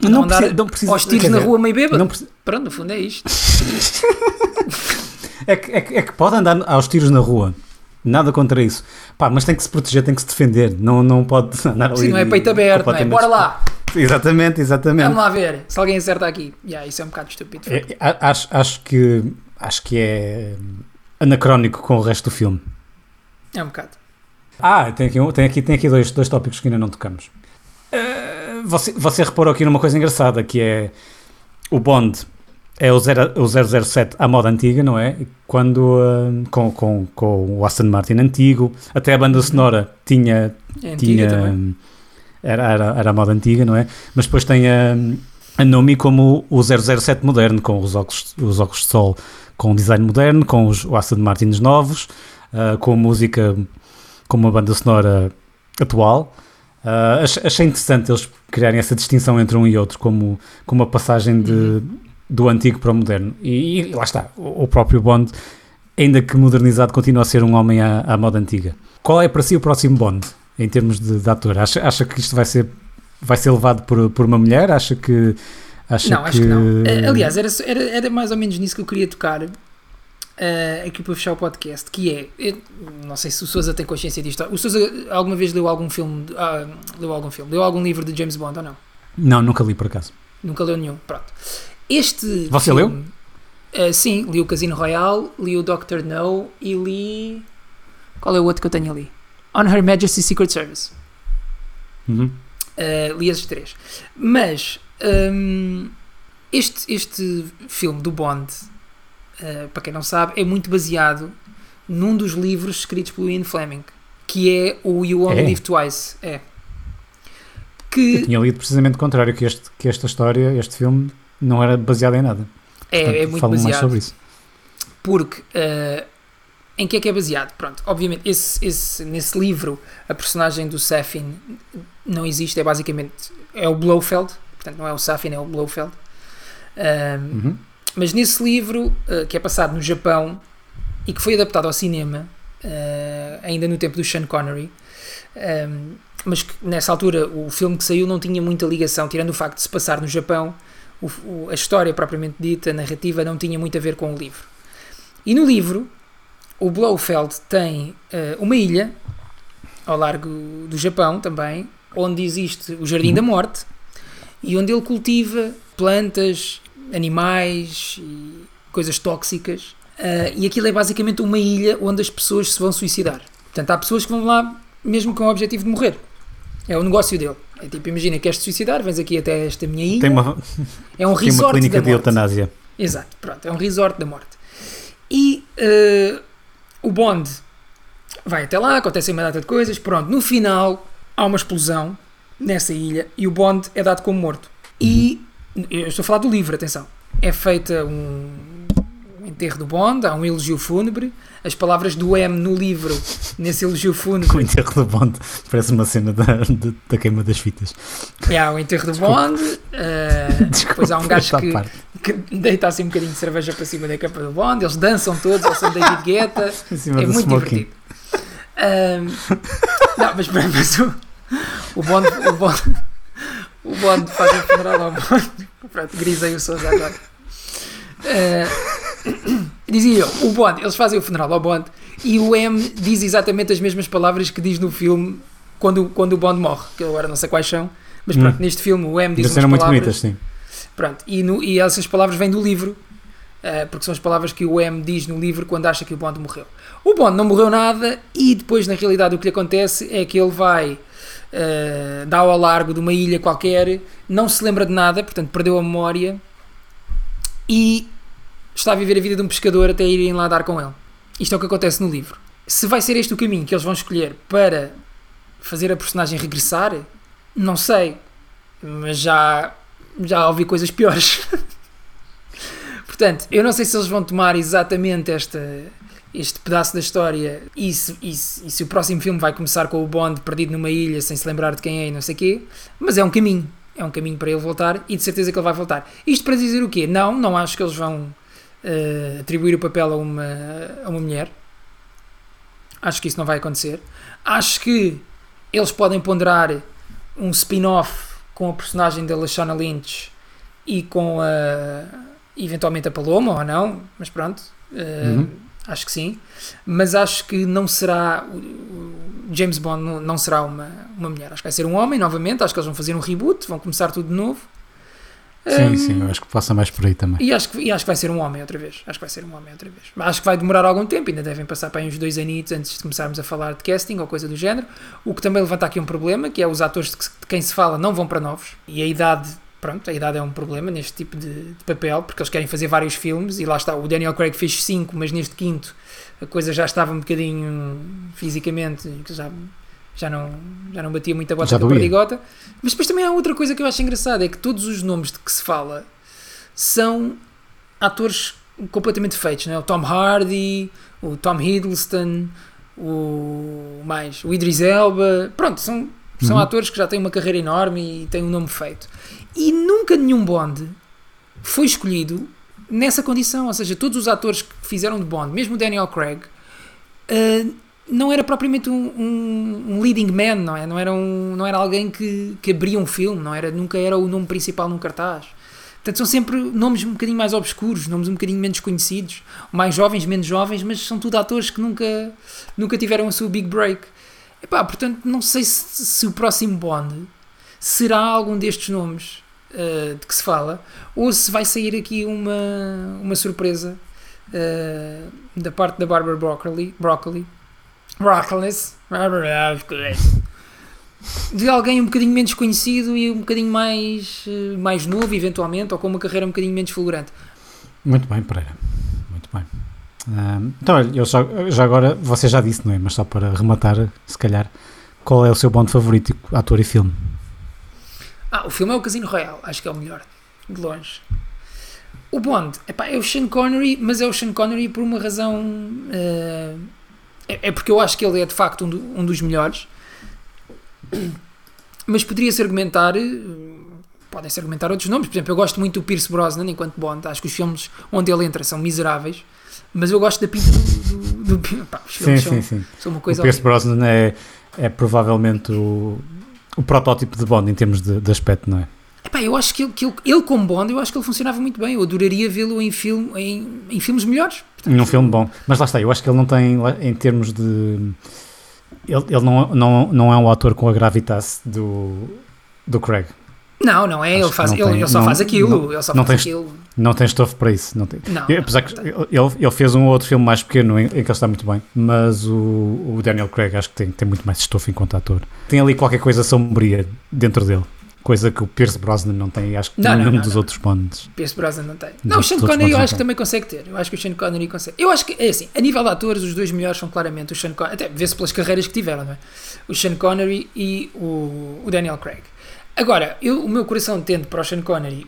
Não, andar precisa- não precisa- aos tiros na dizer, rua meio bêbado. não Pronto, no fundo é isto. É que, é, que, é que pode andar aos tiros na rua. Nada contra isso. Pá, mas tem que se proteger, tem que se defender. Não, não pode andar ali. Sim, não é peito aberto, não é? Bora lá, Exatamente, exatamente. vamos lá ver se alguém acerta aqui. Yeah, isso é um bocado estúpido. É, acho, acho, que, acho que é anacrónico com o resto do filme. É um bocado. Ah, tem aqui, tem aqui, tem aqui dois, dois tópicos que ainda não tocamos. Eh, você, você reparou aqui numa coisa engraçada que é o Bond é o, zero, o 007 à moda antiga, não é? Quando eh, com, com, com o Aston Martin antigo, até a banda sonora tinha É tinha também. era, era, era a moda antiga, não é? Mas depois tem a, a Nomi como o 007 moderno, com os óculos, os óculos de sol com o design moderno, com os o Aston Martins novos, ah, com a música, com uma banda sonora atual. Ach- achei interessante eles criarem essa distinção entre um e outro, como, como uma passagem de, do antigo para o moderno. E, e lá está, o, o próprio Bond, ainda que modernizado, continua a ser um homem à, à moda antiga. Qual é para si o próximo Bond, em termos de, de ator? Acha, acha que isto vai ser, vai ser levado por, por uma mulher? Acha que. Acha Não, acho que não. Aliás, era, era, era mais ou menos nisso que eu queria tocar eh, aqui para fechar o podcast, que é, eu não sei se o Sousa tem consciência disto. O Sousa alguma vez leu algum filme, ah, leu algum filme, leu algum livro de James Bond ou não? Não, nunca li por acaso. Nunca leu nenhum, pronto. Este Você filme, eh, sim, li o Casino Royale, li o Doctor No e li... Qual é o outro que eu tenho ali? On Her Majesty's Secret Service. Uhum. Uh, li esses três. Mas hum, este, este filme do Bond, uh, para quem não sabe, é muito baseado num dos livros escritos pelo Ian Fleming, que é o You Only É? Live Twice. É. Eu Que tinha lido precisamente o contrário, que, este, que esta história, este filme, não era baseado em nada. é, é Portanto, muito fala-me mais baseado. sobre isso. Porque uh, em que é que é baseado? Pronto, obviamente, esse, esse, nesse livro a personagem do Safin não existe, é basicamente é o Blofeld, portanto não é o Safin, é o Blofeld. Um, Uhum. Mas nesse livro, uh, que é passado no Japão e que foi adaptado ao cinema, uh, ainda no tempo do Sean Connery, um, mas que nessa altura o filme que saiu não tinha muita ligação, tirando o facto de se passar no Japão, o- o- a história propriamente dita, a narrativa, não tinha muito a ver com o livro. E no livro, o Blofeld tem uh, uma ilha, ao largo do Japão também, onde existe o Jardim da Morte e onde ele cultiva plantas, animais e coisas tóxicas. Uh, e aquilo é basicamente uma ilha onde as pessoas se vão suicidar. Portanto, há pessoas que vão lá mesmo com o objetivo de morrer. É o negócio dele. É tipo, imagina, queres te suicidar, vens aqui até esta minha ilha. Tem uma, é um tem uma resort clínica da de morte. eutanásia. Exato, pronto, é um resort da morte. E eh, o Bond vai até lá, acontecem uma data de coisas, pronto, no final há uma explosão nessa ilha e o Bond é dado como morto. E eu estou a falar do livro, atenção. É feita um, enterro do Bond, há um elogio fúnebre, as palavras do M no livro, nesse elogio O fúnebre, enterro do Bond parece uma cena da, de- da queima das fitas. é, há o enterro do Bond, eh, depois há um gajo que, que deita assim um bocadinho de cerveja para cima da capa do Bond, eles dançam todos ao som de David Guetta, é muito smoking. divertido. Ahm, não, mas, mas o, o Bond, o Bond, o Bond faz o funeral ao Bond. Pronto, grisei o Sousa agora. Ah, dizia eu, o Bond, eles fazem o funeral ao Bond e o M diz exatamente as mesmas palavras que diz no filme quando, quando o Bond morre, que eu agora não sei quais são, mas pronto, Hum. neste filme o M diz umas muito palavras bonitas, sim. Pronto, e, no- e essas palavras vêm do livro, eh, porque são as palavras que o M diz no livro quando acha que o Bond morreu. O Bond não morreu nada e depois, na realidade, o que lhe acontece é que ele vai eh, dar ao largo de uma ilha qualquer, não se lembra de nada, portanto, perdeu a memória e está a viver a vida de um pescador até irem lá dar com ele. Isto é o que acontece no livro. Se vai ser este o caminho que eles vão escolher para fazer a personagem regressar, não sei, mas já já ouvi coisas piores. Portanto, eu não sei se eles vão tomar exatamente esta, este pedaço da história e se, e se- e se o próximo filme vai começar com o Bond perdido numa ilha sem se lembrar de quem é e não sei quê, mas é um caminho. É um caminho para ele voltar e de certeza que ele vai voltar. Isto para dizer o quê? Não, não acho que eles vão eh, atribuir o papel a uma, a uma mulher. Acho que isso não vai acontecer. Acho que eles podem ponderar um spin-off com a personagem da Lashana Lynch e com a eventualmente a Paloma ou não, mas pronto, eh, Uhum. Acho que sim. Mas acho que não será James Bond não, não será uma, uma mulher, acho que vai ser um homem novamente. Acho que eles vão fazer um reboot, vão começar tudo de novo. Sim, Hum, sim, acho que passa mais por aí também. E acho, que, e acho que vai ser um homem outra vez. Acho que vai ser um homem outra vez. Acho que vai demorar algum tempo, ainda devem passar para aí uns dois anitos antes de começarmos a falar de casting ou coisa do género. O que também levanta aqui um problema, que é os atores de quem se fala não vão para novos. E a idade, pronto, a idade é um problema neste tipo de, de papel, porque eles querem fazer vários filmes e lá está, o Daniel Craig fez cinco, mas neste quinto a coisa já estava um bocadinho fisicamente, que já, já, não, já não batia bota com a doía. perdigota. Mas depois também há outra coisa que eu acho engraçada, é que todos os nomes de que se fala são atores completamente feitos, né? o Tom Hardy, o Tom Hiddleston, o mais o Idris Elba, pronto, são, são Uhum. atores que já têm uma carreira enorme e têm um nome feito. E nunca nenhum Bond foi escolhido nessa condição, ou seja, todos os atores que fizeram de Bond, mesmo o Daniel Craig, eh, não era propriamente um, um- um leading man, não é? Não era, um, não era alguém que, que abria um filme, não era, nunca era o nome principal num cartaz. Portanto, são sempre nomes um bocadinho mais obscuros, nomes um bocadinho menos conhecidos, mais jovens, menos jovens, mas são tudo atores que nunca, nunca tiveram o seu big break. Epá, portanto, não sei se, se o próximo Bond será algum destes nomes uh, de que se fala, ou se vai sair aqui uma, uma surpresa uh, da parte da Barbara Broccoli, Broccoli, Broccoli, Barbara Broccoli, de alguém um bocadinho menos conhecido e um bocadinho mais, uh, mais novo, eventualmente, ou com uma carreira um bocadinho menos fulgurante. Muito bem, Pereira. Muito bem. Ahm, então, olha, eu só, já agora, você já disse, não é? Mas só para rematar, se calhar, qual é o seu Bond favorito, ator e filme? Ah, o filme é o Casino Royale, acho que é o melhor, de longe. O Bond, epá, é o Sean Connery, mas é o Sean Connery por uma razão. eh, é, é porque eu acho que ele é de facto um, do- um dos melhores. Mas poderia-se argumentar. Podem-se argumentar outros nomes. Por exemplo, eu gosto muito do Pierce Brosnan enquanto Bond. Acho que os filmes onde ele entra são miseráveis. Mas eu gosto da pinta do. do, do pá, os Sim, filmes sim, são, sim. são uma O coisa Pierce horrível. Brosnan é, é provavelmente o, o protótipo de Bond em termos de, de aspecto, não é? Epá, eu acho que ele, que ele, ele como Bond, eu acho que ele funcionava muito bem. Eu adoraria vê-lo em, filme, em, em filmes melhores. Num filme bom. Mas lá está, eu acho que ele não tem, em termos de. Ele, ele não, não, não é um ator com a gravitas do, do Craig. Não, não é. Ele, faz, ele, tem- ele só não- faz aquilo. não- ele só não faz tens- aquilo. Não tem estofo para isso. Não tem. Não, E, não, apesar que ele, ele fez um ou outro filme mais pequeno em, em que ele está muito bem, mas o, o Daniel Craig acho que tem, tem muito mais estofo enquanto ator. Tem ali qualquer coisa sombria dentro dele, coisa que o Pierce Brosnan não tem, acho que Não, nenhum dos não. outros Bonds. Pierce Brosnan não tem. Dos Não, o Sean Connery eu acho que também consegue ter. Eu acho que o Sean Connery consegue. Eu acho que, é assim, a nível de atores, os dois melhores são claramente o Sean Connery. Até vê-se pelas carreiras que tiveram, não é? O Sean Connery e o, o Daniel Craig. Agora, eu, o meu coração tende para o Sean Connery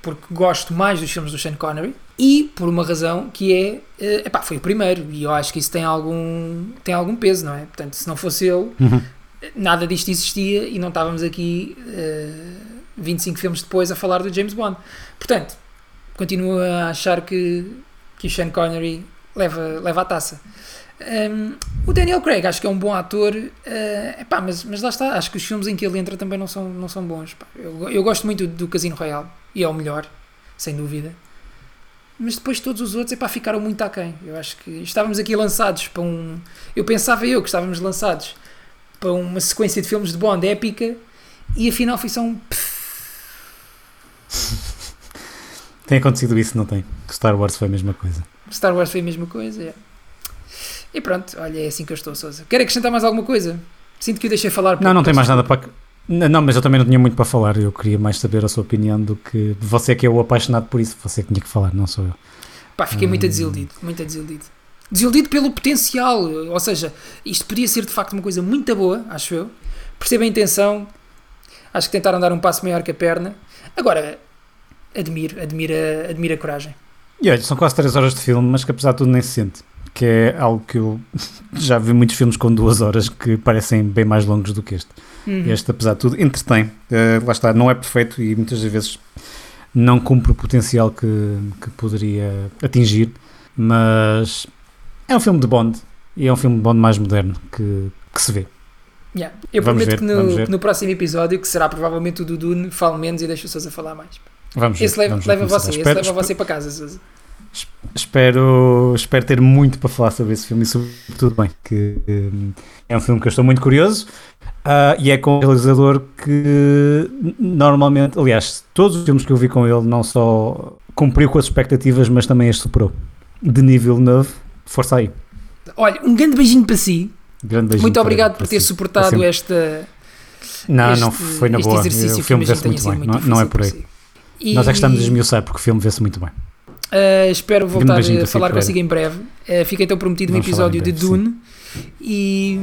porque gosto mais dos filmes do Sean Connery e por uma razão que é, eh, epá, foi o primeiro e eu acho que isso tem algum, tem algum peso, não é? Portanto, se não fosse ele, Uhum. nada disto existia e não estávamos aqui eh, 25 filmes depois a falar do James Bond. Portanto, continuo a achar que, que o Sean Connery leva, leva a taça. Um, o Daniel Craig acho que é um bom ator, eh, epá, mas, mas lá está, acho que os filmes em que ele entra também não são, não são bons. pá. Eu, eu gosto muito do Casino Royale e é o melhor, sem dúvida. Mas depois todos os outros epá, ficaram muito aquém. Eu acho que estávamos aqui lançados para um. Eu pensava eu que estávamos lançados para uma sequência de filmes de Bond épica e afinal foi só um. Tem acontecido isso, não tem? Que Star Wars foi a mesma coisa. Star Wars foi a mesma coisa. é. E pronto, olha, é assim que eu estou, Sousa. Quer acrescentar mais alguma coisa? Sinto que o deixei falar. Não, não tem mais nada para. Não, mas eu também não tinha muito para falar. Eu queria mais saber a sua opinião do que você que é o apaixonado por isso. Você que tinha que falar, não sou eu. Pá, fiquei muito Hum. desiludido, muito desiludido. Desiludido pelo potencial, ou seja, isto podia ser de facto uma coisa muito boa, acho eu. Percebo a intenção, acho que tentaram dar um passo maior que a perna. Agora, admiro, admiro, admiro a coragem. E olha, são quase 3 horas de filme, mas que apesar de tudo nem se sente. Que é algo que eu já vi muitos filmes com duas horas que parecem bem mais longos do que este. Uhum. Este, apesar de tudo, entretém. Eh, lá está, não é perfeito e muitas das vezes não cumpre o potencial que, que poderia atingir, mas é um filme de Bond e é um filme de Bond mais moderno que, que se vê. Yeah. Eu Vamos prometo ver, que, no, ver. no próximo episódio, que será provavelmente o Dudu, fale menos e deixa o Sousa falar mais. Vamos ver, Esse leva, vamos ver leva como você, Espero- leva você para casa, Sousa. Espero, espero ter muito para falar sobre esse filme e sobretudo bem, que hum, é um filme que eu estou muito curioso ah, e é com um realizador que normalmente, aliás, todos os filmes que eu vi com ele não só cumpriu com as expectativas, mas também as superou. De nível 9, força aí. Olha, um grande beijinho para si. Grande beijinho Muito obrigado por ter si. suportado si. esta. Não, este, não foi na boa. O filme vê-se muito bem. muito Não, não é por aí. si. E, Nós é que estamos a esmiuçar porque o filme vê-se muito bem. Uh, espero voltar a para falar consigo em breve. Uh, fica então prometido um Vamos em episódio de breve, Dune. E,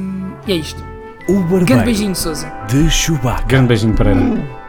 e é isto. O Grande beijinho, Souza. de Chewbacca. Grande beijinho, Pereira.